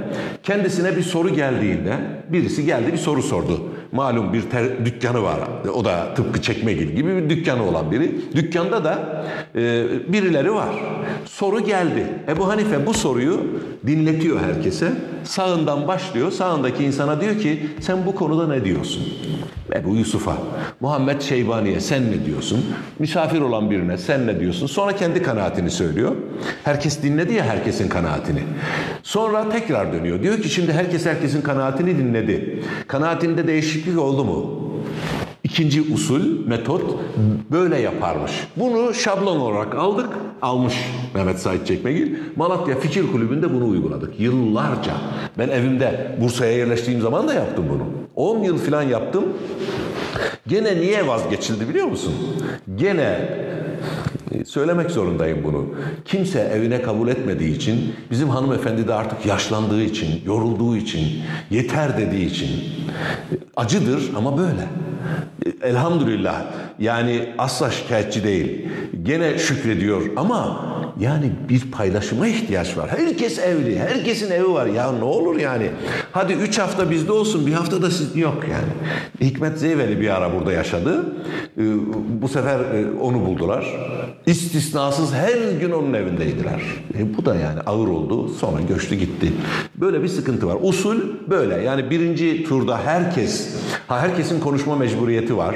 kendisine bir soru geldiğinde birisi geldi bir soru sordu. Malum bir ter- dükkanı var. O da tıpkı çekmegil gibi bir dükkanı olan biri. Dükkanda da e, birileri var. Soru geldi. Ebu Hanife bu soruyu dinletiyor herkese. Sağından başlıyor. Sağındaki insana diyor ki sen bu konuda ne diyorsun? Ebu Yusuf'a, Muhammed Şeybani'ye sen ne diyorsun? Misafir olan birine sen ne diyorsun? Sonra kendi kanaatini söylüyor. Herkes dinledi ya herkesin kanaatini. Sonra tekrar dönüyor. Diyor ki şimdi herkes herkesin kanaatini dinledi. Kanaatinde değişiklik oldu mu? İkinci usul, metot böyle yaparmış. Bunu şablon olarak aldık, almış Mehmet Said Çekmegil. Malatya Fikir Kulübü'nde bunu uyguladık. Yıllarca. Ben evimde Bursa'ya yerleştiğim zaman da yaptım bunu. 10 yıl falan yaptım. Gene niye vazgeçildi biliyor musun? Gene söylemek zorundayım bunu. Kimse evine kabul etmediği için, bizim hanımefendi de artık yaşlandığı için, yorulduğu için, yeter dediği için. E, Acıdır ama böyle. E, Elhamdülillah. Yani asla şikayetçi değil. Gene şükrediyor ama yani bir paylaşıma ihtiyaç var. Herkes evli, herkesin evi var. Ya ne olur yani. Hadi üç hafta bizde olsun, bir hafta da siz yok yani. Hikmet Zeyveli bir ara burada yaşadı. Ee, Bu sefer e, onu buldular. İstisnasız her gün onun evindeydiler. E, bu da yani ağır oldu. Sonra göçtü gitti. Böyle bir sıkıntı var. Usul böyle. Yani birinci turda herkes, ha herkesin konuşma mecburiyeti var.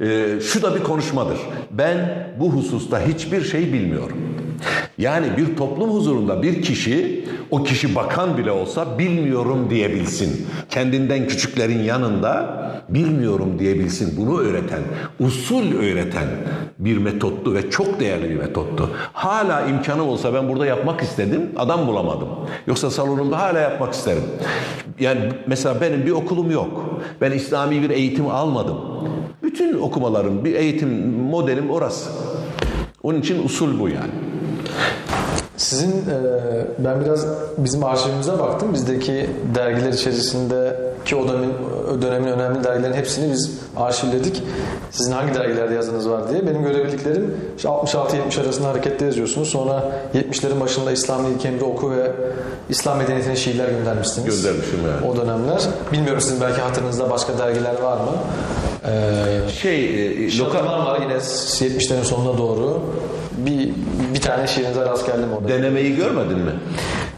Ee, şu da bir konuşmadır. Ben bu hususta hiçbir şey bilmiyorum. Yani bir toplum huzurunda bir kişi, o kişi bakan bile olsa bilmiyorum diyebilsin. Kendinden küçüklerin yanında bilmiyorum diyebilsin. Bunu öğreten, usul öğreten bir metottu ve çok değerli bir metottu. Hala imkanım olsa ben burada yapmak istedim, adam bulamadım. Yoksa salonumda hala yapmak isterim. Yani mesela benim bir okulum yok. Ben İslami bir eğitim almadım. Bütün okumalarım, bir eğitim modelim orası. Onun için usul bu yani. Sizin e, ben biraz bizim arşivimize baktım. Bizdeki dergiler içerisindeki o dönemin, o dönemin önemli dergilerin hepsini biz arşivledik. Sizin hangi dergilerde yazınız var diye. Benim görebildiklerim işte 66-70 arasında harekette yazıyorsunuz. Sonra 70'lerin başında İslam İlk Emri Oku ve İslam Medeniyeti'ne şiirler göndermişsiniz. Göndermişim yani. O dönemler. Bilmiyorum sizin belki hatırınızda başka dergiler var mı? Ee, Şey, e, lokal Şarkılar var yine 70'lerin sonuna doğru. Bir, bir tane şiirinize rast geldim orada. denemeyi görmedin mi?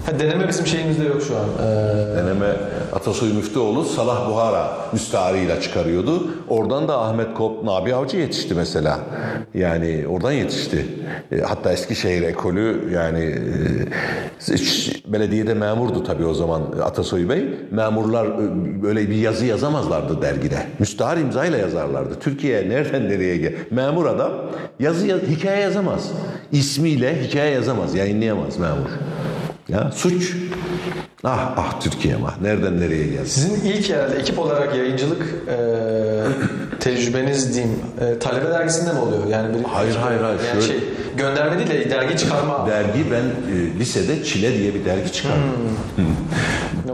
Ha, deneme bizim şeyimizde yok şu an. Ee, Deneme Atasoy Müftüoğlu Salah Buhara müstaharıyla çıkarıyordu. Oradan da Ahmet Kop, Nabi Avcı yetişti mesela. Yani oradan yetişti. E, Hatta Eskişehir ekolü yani e, belediyede memurdu tabii o zaman Atasoy Bey. Memurlar e, böyle bir yazı yazamazlardı dergide. Müstahar imzayla yazarlardı. Türkiye nereden nereye gel? Memur adam yazı yaz- hikaye yazamaz. İsmiyle hikaye yazamaz, yayınlayamaz memur. Ya suç. Ah ah Türkiye'm ah. Nereden nereye geldi? sizin ilk herhalde ekip olarak yayıncılık e, tecrübeniz diyeyim e, talebe dergisinde mi oluyor? Yani bir, Hayır, hayır, hayır. Yani Şöyle- şey, gönderme değil de dergi çıkarma. Dergi ben e, lisede Çile diye bir dergi çıkardım.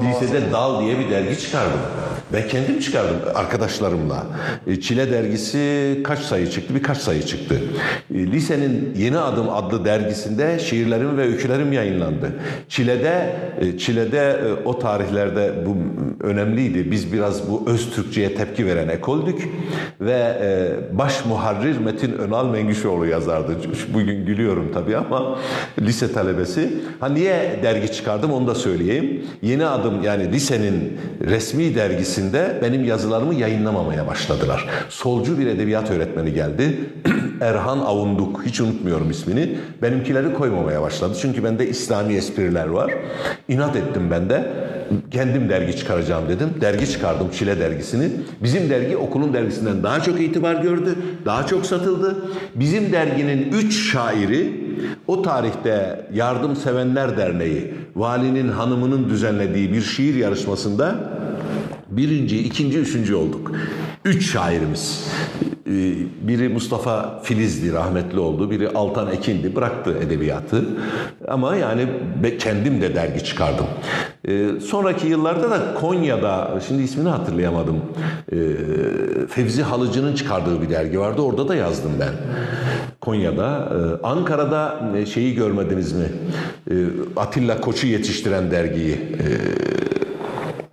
lisede Dal diye bir dergi çıkardım. Ben kendim çıkardım arkadaşlarımla. E, Çile dergisi kaç sayı çıktı? Birkaç sayı çıktı. E, Lisenin Yeni Adım adlı dergisinde şiirlerim ve öykülerim yayınlandı. Çile'de e, Çile'de o tarihlerde bu önemliydi. Biz biraz bu öz Türkçe'ye tepki veren ekoldük ve e, baş muharrir Metin Önal Mengüşoğlu yazardı. Bugün gülüyorum tabii ama lise talebesi. Ha niye dergi çıkardım onu da söyleyeyim. Yeni adım yani lisenin resmi dergisinde benim yazılarımı yayınlamamaya başladılar. Solcu bir edebiyat öğretmeni geldi. Erhan Avunduk. Hiç unutmuyorum ismini. Benimkileri koymamaya başladı. Çünkü bende İslami espriler var. İnat ettim ben de. Kendim dergi çıkaracağım dedim. Dergi çıkardım Çile dergisini. Bizim dergi okulun dergisinden daha çok itibar gördü. Daha çok satıldı. Bizim derginin üç şairi o tarihte Yardımsevenler Derneği, valinin hanımının düzenlediği bir şiir yarışmasında birinci, ikinci, üçüncü olduk. Üç şairimiz. Ee, Biri Mustafa Filiz'di, rahmetli oldu. Biri Altan Ekin'di, bıraktı edebiyatı. Ama yani kendim de dergi çıkardım. Ee, Sonraki yıllarda da Konya'da, şimdi ismini hatırlayamadım. Ee, Fevzi Halıcı'nın çıkardığı bir dergi vardı. Orada da yazdım ben. Konya'da. Ankara'da e, şeyi görmediniz mi? Atilla Koç'u yetiştiren dergiyi.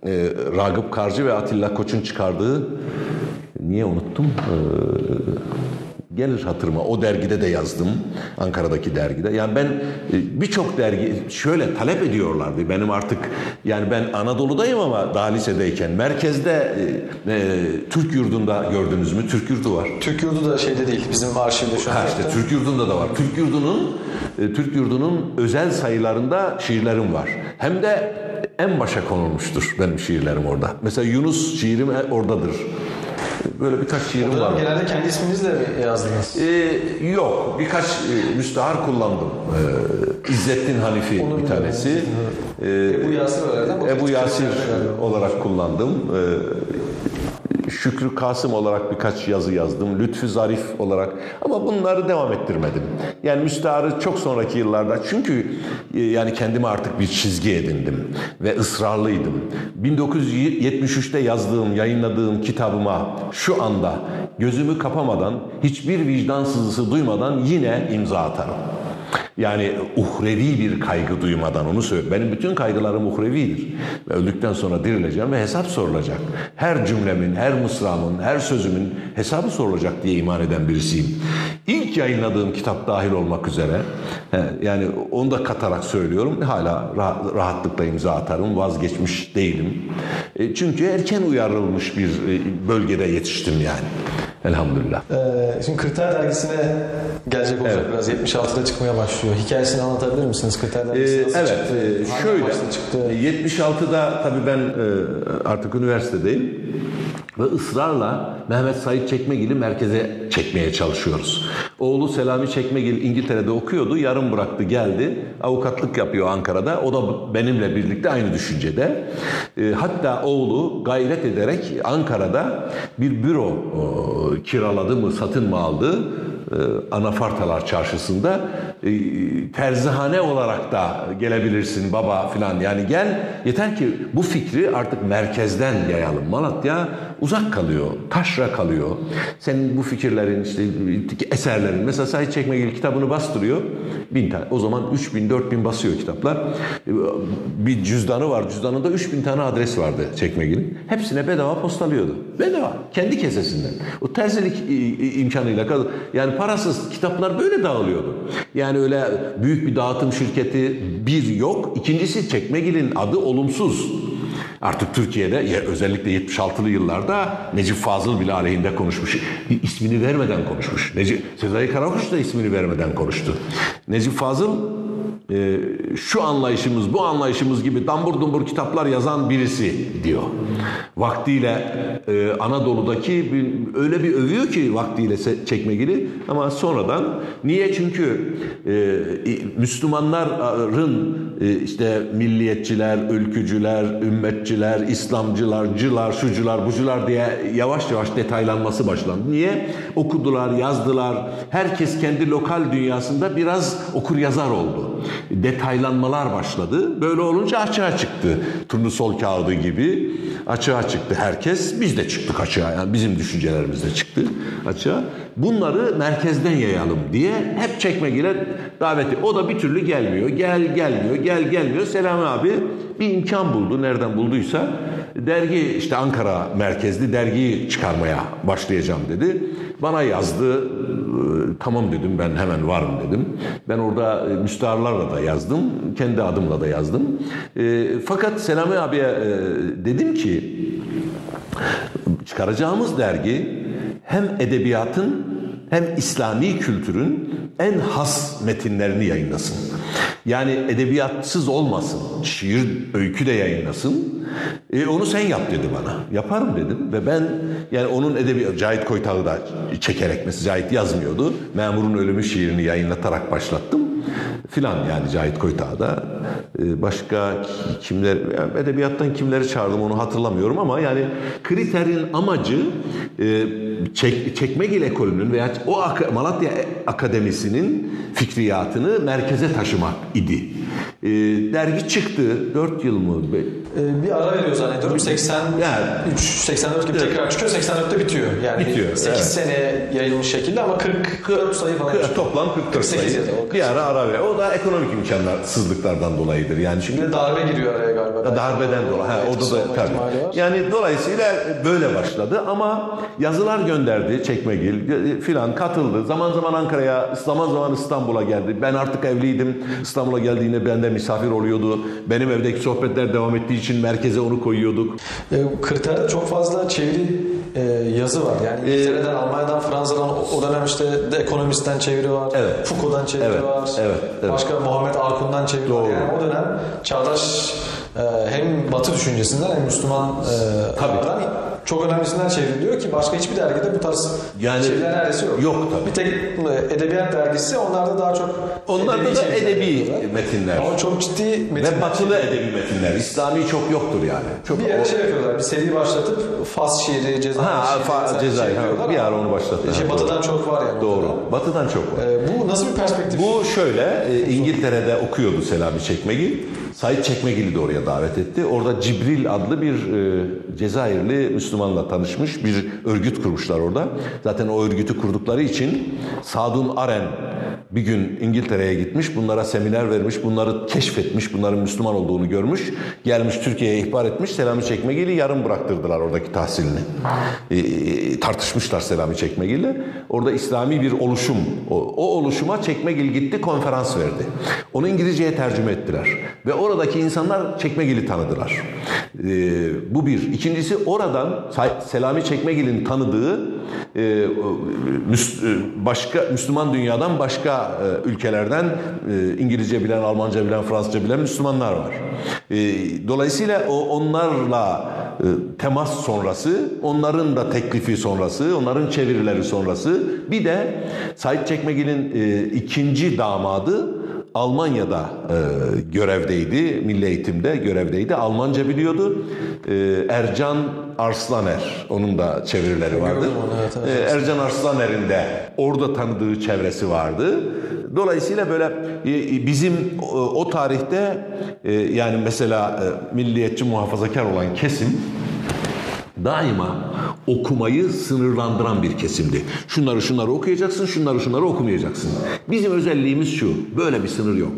E, Ragıp Karcı ve Atilla Koç'un çıkardığı niye unuttum? Ee, gelir hatırıma. O dergide de yazdım. Ankara'daki dergide. Yani ben e, birçok dergi şöyle talep ediyorlardı. Benim artık yani ben Anadolu'dayım ama daha lisedeyken merkezde e, e, Türk yurdunda gördünüz mü? Türk yurdu var. Türk yurdu da şeyde değil. Bizim arşivde şu an. Ha işte Türk yurdunda da var. Türk yurdunun e, Türk yurdunun özel sayılarında şiirlerim var. Hem de en başa konulmuştur benim şiirlerim orada. Mesela Yunus şiirim oradadır. Böyle birkaç şiirim var. Genelde kendi isminizle mi yazdınız? Ee, yok. Birkaç e, müstahar kullandım. Ee, İzzettin Hanifi Onu bir tanesi. Ee, Ebu Yasir. Bu Ebu Yasir olarak kullandım. Ee, Şükrü Kasım olarak birkaç yazı yazdım. Lütfü Zarif olarak. Ama bunları devam ettirmedim. Yani müstaharı çok sonraki yıllarda. Çünkü e, yani kendime artık bir çizgi edindim. Ve ısrarlıydım. 1973'te yazdığım, yayınladığım kitabıma şu anda gözümü kapamadan, hiçbir vicdan sızısı duymadan yine imza atarım. Yani uhrevi bir kaygı duymadan onu söyle. Benim bütün kaygılarım uhrevidir. Ve öldükten sonra dirileceğim ve hesap sorulacak. Her cümlemin, her mısramın, her sözümün hesabı sorulacak diye iman eden birisiyim. İlk yayınladığım kitap dahil olmak üzere, yani onu da katarak söylüyorum. Hala rahat- rahatlıkla imza atarım, vazgeçmiş değilim. E, çünkü erken uyarılmış bir e, bölgede yetiştim yani. Elhamdülillah. Ee, şimdi Kriter dergisine gelecek olacak Evet. biraz. 76'da çıkmaya başlıyor. Hikayesini anlatabilir misiniz? Kriterler Ee, nasıl evet, çıktı? e, Hangi şöyle. çıktı? 76'da tabii ben e, artık üniversitedeyim ve ısrarla Mehmet Said Çekmegil'i merkeze çekmeye çalışıyoruz. Oğlu Selami Çekmegil İngiltere'de okuyordu, yarım bıraktı geldi. Avukatlık yapıyor Ankara'da. O da benimle birlikte aynı düşüncede. E, hatta oğlu gayret ederek Ankara'da bir büro e, kiraladı mı, satın mı aldı? E, Anafartalar Çarşısı'nda e, terzihane olarak da gelebilirsin baba filan yani gel yeter ki bu fikri artık merkezden yayalım. Malatya uzak kalıyor, taşra kalıyor. Senin bu fikirlerin işte eserlerin mesela Sait Çekmegil kitabını bastırıyor. Bin tane. O zaman 3000 4000 basıyor kitaplar. E, Bir cüzdanı var. Cüzdanında 3000 tane adres vardı Çekmegil'in. Hepsine bedava postalıyordu. Bedava. Kendi kesesinden. O terzilik imkanıyla kadın. Yani parasız kitaplar böyle dağılıyordu. Yani öyle büyük bir dağıtım şirketi bir yok. İkincisi Çekmegil'in adı olumsuz. Artık Türkiye'de ya özellikle 76'lı yıllarda Necip Fazıl bile aleyhinde konuşmuş. İsmini vermeden konuşmuş. Necip, Sezai Karakuş da ismini vermeden konuştu. Necip Fazıl e, şu anlayışımız, bu anlayışımız gibi dambur dumbur kitaplar yazan birisi diyor. Vaktiyle e, Anadolu'daki bir, öyle bir övüyor ki vaktiyle Çekmegil'i ama sonradan niye? Çünkü e, Müslümanların e, işte milliyetçiler, ülkücüler, ümmetçiler, İslamcılar, şucular, bucular diye yavaş yavaş detaylanması başlandı. Niye? Okudular, yazdılar. Herkes kendi lokal dünyasında biraz okur yazar oldu. Detaylanmalar başladı. Böyle olunca açığa çıktı. Turnusol kağıdı gibi açığa çıktı herkes. Biz de çıktık açığa. Yani bizim düşüncelerimiz de çıktı açığa. Bunları merkezden yayalım diye hep çekmegile daveti. O da bir türlü gelmiyor. Gel gelmiyor, gel gelmiyor. Selami abi bir imkan buldu. Nereden bulduysa dergi işte Ankara merkezli dergiyi çıkarmaya başlayacağım dedi. Bana yazdı. Ee, Tamam dedim ben hemen varım dedim. Ben orada e, müstaharlarla da yazdım. Kendi adımla da yazdım. E, fakat Selami abiye e, dedim ki çıkaracağımız dergi hem edebiyatın hem İslami kültürün en has metinlerini yayınlasın. Yani edebiyatsız olmasın. Şiir, öykü de yayınlasın. E, onu sen yap dedi bana. Yaparım dedim ve ben yani onun edebi Cahit Koytağı da çekerek mesela Cahit yazmıyordu. Memurun Ölümü şiirini yayınlatarak başlattım filan yani Cahit Koytağı da Ee, başka kimler edebiyattan kimleri çağırdım onu hatırlamıyorum ama yani kriterin amacı e, çek, Çekmegil ekolünün veya o Malatya Akademisi'nin fikriyatını merkeze taşımak idi. Ee, dergi çıktı 4 yıl mı? Ee, bir ara veriyor zannediyorum. 83, Yani- 84 gibi tekrar çıkıyor. 84'te bitiyor. Yani Bitiyor, 8 evet. sene yayılmış şekilde ama 44 sayı falan. çıkıyor. Toplam 44 48 sayı. o Bir ara ara ver. O da ekonomik imkansızlıklardan dolayıdır. Yani Bir çünkü de darbe giriyor araya galiba. Darbeden dolayı. Ha, orada da tabii. var. Yani dolayısıyla böyle başladı ama yazılar gönderdi Çekmegil filan katıldı. Zaman zaman Ankara'ya, zaman zaman İstanbul'a geldi. Ben artık evliydim. İstanbul'a geldiğinde bende misafir oluyordu. Benim evdeki sohbetler devam ettiği için merkeze onu koyuyorduk. E, kriterde çok fazla çeviri e, yazı var. Yani Ee, İngiltere'den, Almanya'dan, Fransa'dan o, dönem işte The Economist'ten çeviri var. Evet. Foucault'dan çeviri Evet, var. evet, evet. Başka Muhammed Arkun'dan çeviri Doğru. var. Yani o dönem çağdaş e, hem Batı düşüncesinden hem Müslüman e, Tabii. ağlardan çok önemlisinden çevriliyor ki başka hiçbir dergide bu tarz Yani çeviriler neredeyse yok. yok tabii. Bir tek e, edebiyat dergisi onlarda daha çok Onlarda da çeviriler edebi yapıyorlar. metinler. Ama çok ciddi metinler. Ve batılı edebi metinler. İslami çok yoktur yani. Çok Bir yere o- şey yapıyorlar, bir seri başlatıp Fas şiiri, Cezayir Ha, şiiri, Fa- Cezayir, şey ha, bir ara onu başlattı. Şey, batıdan çok var yani. Doğru. ortada. Batıdan çok var. Ee, bu nasıl bir perspektif? Bu şöyle, e, İngiltere'de okuyordu Selami Çekmegil. Said Çekmegil'i de oraya davet etti. Orada Cibril adlı bir e, Cezayirli Müslümanla tanışmış bir örgüt kurmuşlar orada. Zaten o örgütü kurdukları için Sadun Aren bir gün İngiltere'ye gitmiş, bunlara seminer vermiş, bunları keşfetmiş, bunların Müslüman olduğunu görmüş. Gelmiş Türkiye'ye ihbar etmiş, Selami Çekmegil'i yarım bıraktırdılar oradaki tahsilini. E, e, tartışmışlar Selami Çekmegil'le. Orada İslami bir oluşum, o, o oluşuma Çekmegil gitti, konferans verdi. Onu İngilizceye tercüme ettiler. Ve oradaki insanlar Çekmegil'i tanıdılar. E, bu bir. İkincisi oradan Selami Çekmegil'in tanıdığı e, başka Müslüman dünyadan başka e, ülkelerden e, İngilizce bilen, Almanca bilen, Fransızca bilen Müslümanlar var. Dolayısıyla o onlarla temas sonrası, onların da teklifi sonrası, onların çevirileri sonrası bir de Said Çekmegil'in ikinci damadı Almanya'da e, görevdeydi, milli eğitimde görevdeydi. Almanca biliyordu. E, Ercan Arslaner, onun da çevirileri vardı. Onu, evet, evet. E, Ercan Arslaner'in de orada tanıdığı çevresi vardı. Dolayısıyla böyle e, bizim o, o tarihte e, yani mesela e, milliyetçi muhafazakar olan kesim daima okumayı sınırlandıran bir kesimdi. Şunları şunları okuyacaksın, şunları şunları okumayacaksın. Bizim özelliğimiz şu, böyle bir sınır yok.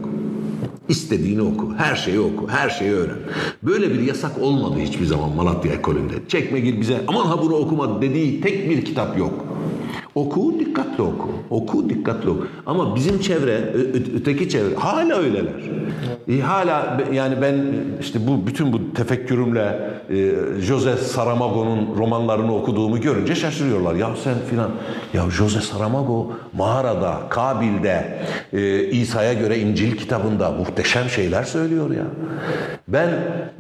İstediğini oku, her şeyi oku, her şeyi öğren. Böyle bir yasak olmadı hiçbir zaman Malatya ekolünde. Çekmegil bize aman ha bunu okuma dediği tek bir kitap yok. Oku, dikkatli oku. Oku, dikkatli oku. Ama bizim çevre, öteki çevre hala öyleler. E, hala yani ben işte bu bütün bu tefekkürümle Jose Saramago'nun romanlarını okuduğumu görünce şaşırıyorlar. Ya sen filan, ya Jose Saramago mağarada, Kabil'de, e, İsa'ya göre İncil kitabında muhteşem şeyler söylüyor ya. Ben,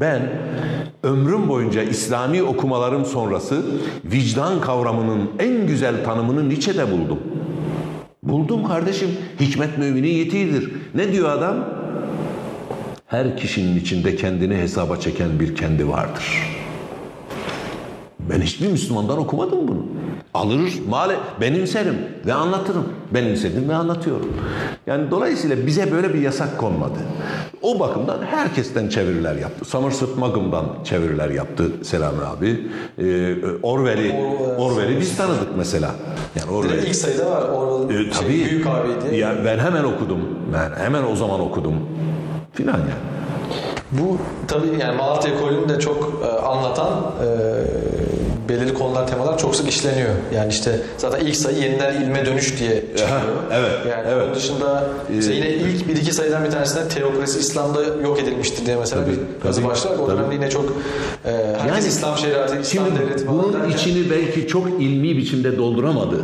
ben ömrüm boyunca İslami okumalarım sonrası vicdan kavramının en güzel tanımını Nietzsche'de buldum. Buldum kardeşim. Hikmet müminin yetiğidir. Ne diyor adam? Her kişinin içinde kendini hesaba çeken bir kendi vardır. Ben hiçbir Müslümandan okumadım bunu. Alır, male, benimserim ve anlatırım. Benimsedim ve anlatıyorum. Yani dolayısıyla bize böyle bir yasak konmadı. O bakımdan herkesten çeviriler yaptı. Somerset Maugham'dan çeviriler yaptı Selami abi. Ee, Orwell'i Orwell'i biz tanıdık mesela. Yani Orwell. ilk sayıda var Orwell'ın ee, tabii, şey, büyük abiydi. Ya ben hemen okudum. Ben hemen o zaman okudum. Filan yani. Bu tabii yani Malatya ekolünü de çok e, anlatan e, belirli konular, temalar çok sık işleniyor. Yani işte zaten ilk sayı yeniden ilme dönüş diye çıkıyor. evet. Yani evet. onun dışında ee, yine ilk bir iki sayıdan bir tanesinde teokrasi İslam'da yok edilmiştir diye mesela tabii, bir yazı başlar. O dönemde yine çok e, herkes yani, İslam şeriatı, İslam şimdi devleti falan bunun derken, içini belki çok ilmi biçimde dolduramadı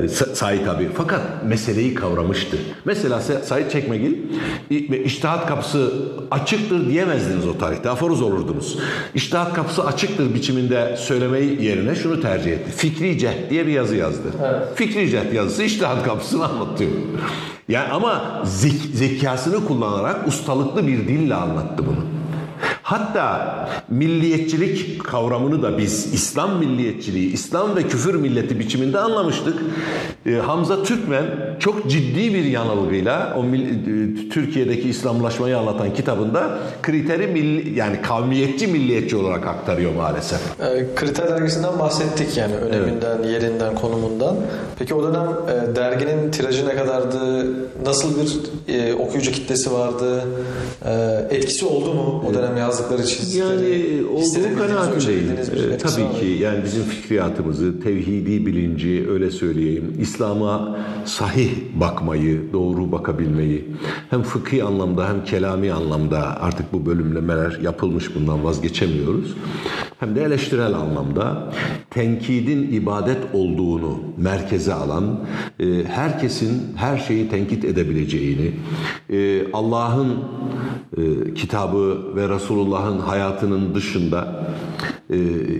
evet. Said abi. Fakat meseleyi kavramıştı. Mesela Said Çekmegil iştihat kapısı açıktır diyemezdiniz o tarihte. Aforuz olurdunuz. İştihat kapısı açıktır biçiminde söylemeyi yerine şunu tercih etti. Fikri cehd diye bir yazı yazdı. Evet. Fikri cehd yazısı iştihat kapısını anlatıyor. Yani ama zek zekasını kullanarak ustalıklı bir dille anlattı bunu. Hatta milliyetçilik kavramını da biz İslam milliyetçiliği, İslam ve küfür milleti biçiminde anlamıştık. Ee, Hamza Türkmen çok ciddi bir yanılgıyla o e, Türkiye'deki İslamlaşmayı anlatan kitabında kriteri milli, yani kavmiyetçi milliyetçi olarak aktarıyor maalesef. E, kriter dergisinden bahsettik yani öneminden, evet. yerinden, konumundan. Peki o dönem e, derginin tirajı ne kadardı? Nasıl bir e, okuyucu kitlesi vardı? E, etkisi oldu mu o dönem yaz yazdıkları çizdikleri yani olduğu kanaatindeyim. Ee, tabii ki yani bizim fikriyatımızı, tevhidi bilinci öyle söyleyeyim, İslam'a sahih bakmayı, doğru bakabilmeyi hem fıkhi anlamda hem kelami anlamda artık bu bölümlemeler yapılmış bundan vazgeçemiyoruz. Hem de eleştirel anlamda tenkidin ibadet olduğunu merkeze alan, e, herkesin her şeyi tenkit edebileceğini, e, Allah'ın e, kitabı ve Resulullah'ın hayatının dışında e,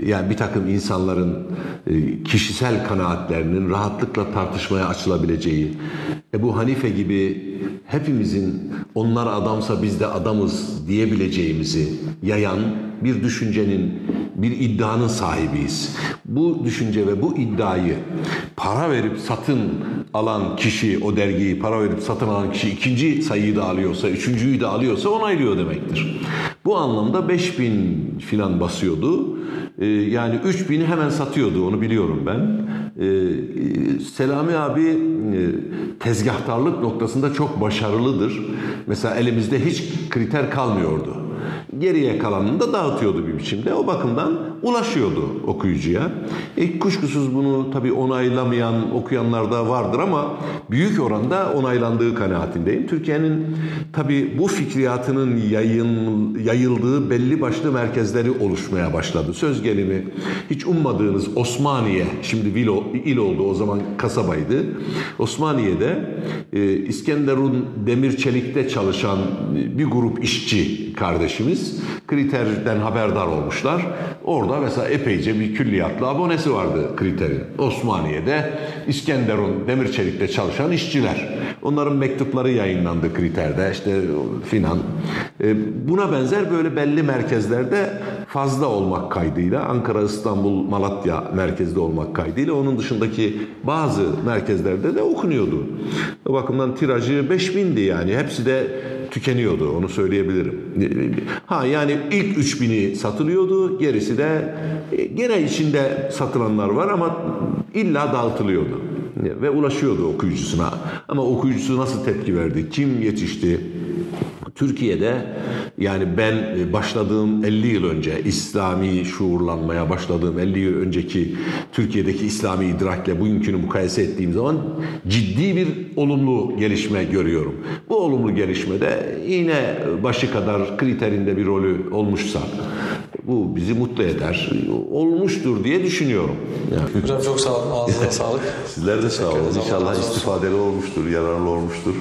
yani bir takım insanların e, kişisel kanaatlerinin rahatlıkla tartışmaya açılabileceği, Ebu Hanife gibi hepimizin onlar adamsa biz de adamız diyebileceğimizi yayan bir düşüncenin, bir iddianın sahibiyiz. Bu düşünce ve bu iddiayı para verip satın alan kişi, o dergiyi para verip satın alan kişi ikinci sayıyı da alıyorsa, üçüncüyü de alıyorsa onaylıyor demektir. Bu anlamda 5000 filan basıyordu. E, yani 3000'i hemen satıyordu onu biliyorum ben. E, e, Selami abi e, tezgahtarlık noktasında çok başarılıdır. Mesela elimizde hiç kriter kalmıyordu. Geriye kalanını da dağıtıyordu bir biçimde. O bakımdan ulaşıyordu okuyucuya. E, kuşkusuz bunu tabii onaylamayan okuyanlar da vardır ama büyük oranda onaylandığı kanaatindeyim. Türkiye'nin tabii bu fikriyatının yayın, yayıldığı belli başlı merkezleri oluşmaya başladı. Söz gelimi hiç ummadığınız Osmaniye, şimdi il, il oldu o zaman kasabaydı. Osmaniye'de e, İskenderun Demir Çelik'te çalışan bir grup işçi kardeşimiz kriterden haberdar olmuşlar. Orada mesela epeyce bir külliyatlı abonesi vardı kriterin. Osmaniye'de İskenderun Demir Çelik'te çalışan işçiler. Onların mektupları yayınlandı kriterde işte finan. E, buna benzer böyle belli merkezlerde fazla olmak kaydıyla Ankara, İstanbul, Malatya merkezde olmak kaydıyla onun dışındaki bazı merkezlerde de okunuyordu. O bakımdan tirajı 5000'di yani. Hepsi de tükeniyordu onu söyleyebilirim. Ha yani ilk 3000'i satılıyordu, gerisi de e, gene içinde satılanlar var ama illa dağıtılıyordu ve ulaşıyordu okuyucusuna. Ama okuyucusu nasıl tepki verdi? Kim yetişti? Türkiye'de yani ben başladığım 50 yıl önce İslami şuurlanmaya başladığım 50 yıl önceki Türkiye'deki İslami idrakle bugünkünü mukayese ettiğim zaman ciddi bir olumlu gelişme görüyorum. Bu olumlu gelişmede yine başı kadar kriterinde bir rolü olmuşsa bu bizi mutlu eder. Olmuştur diye düşünüyorum. Yani. Hocam çok sağ olun. Ağzınıza sağlık. Sizler de sağ olun. İnşallah istifadeli olmuştur, yararlı olmuştur.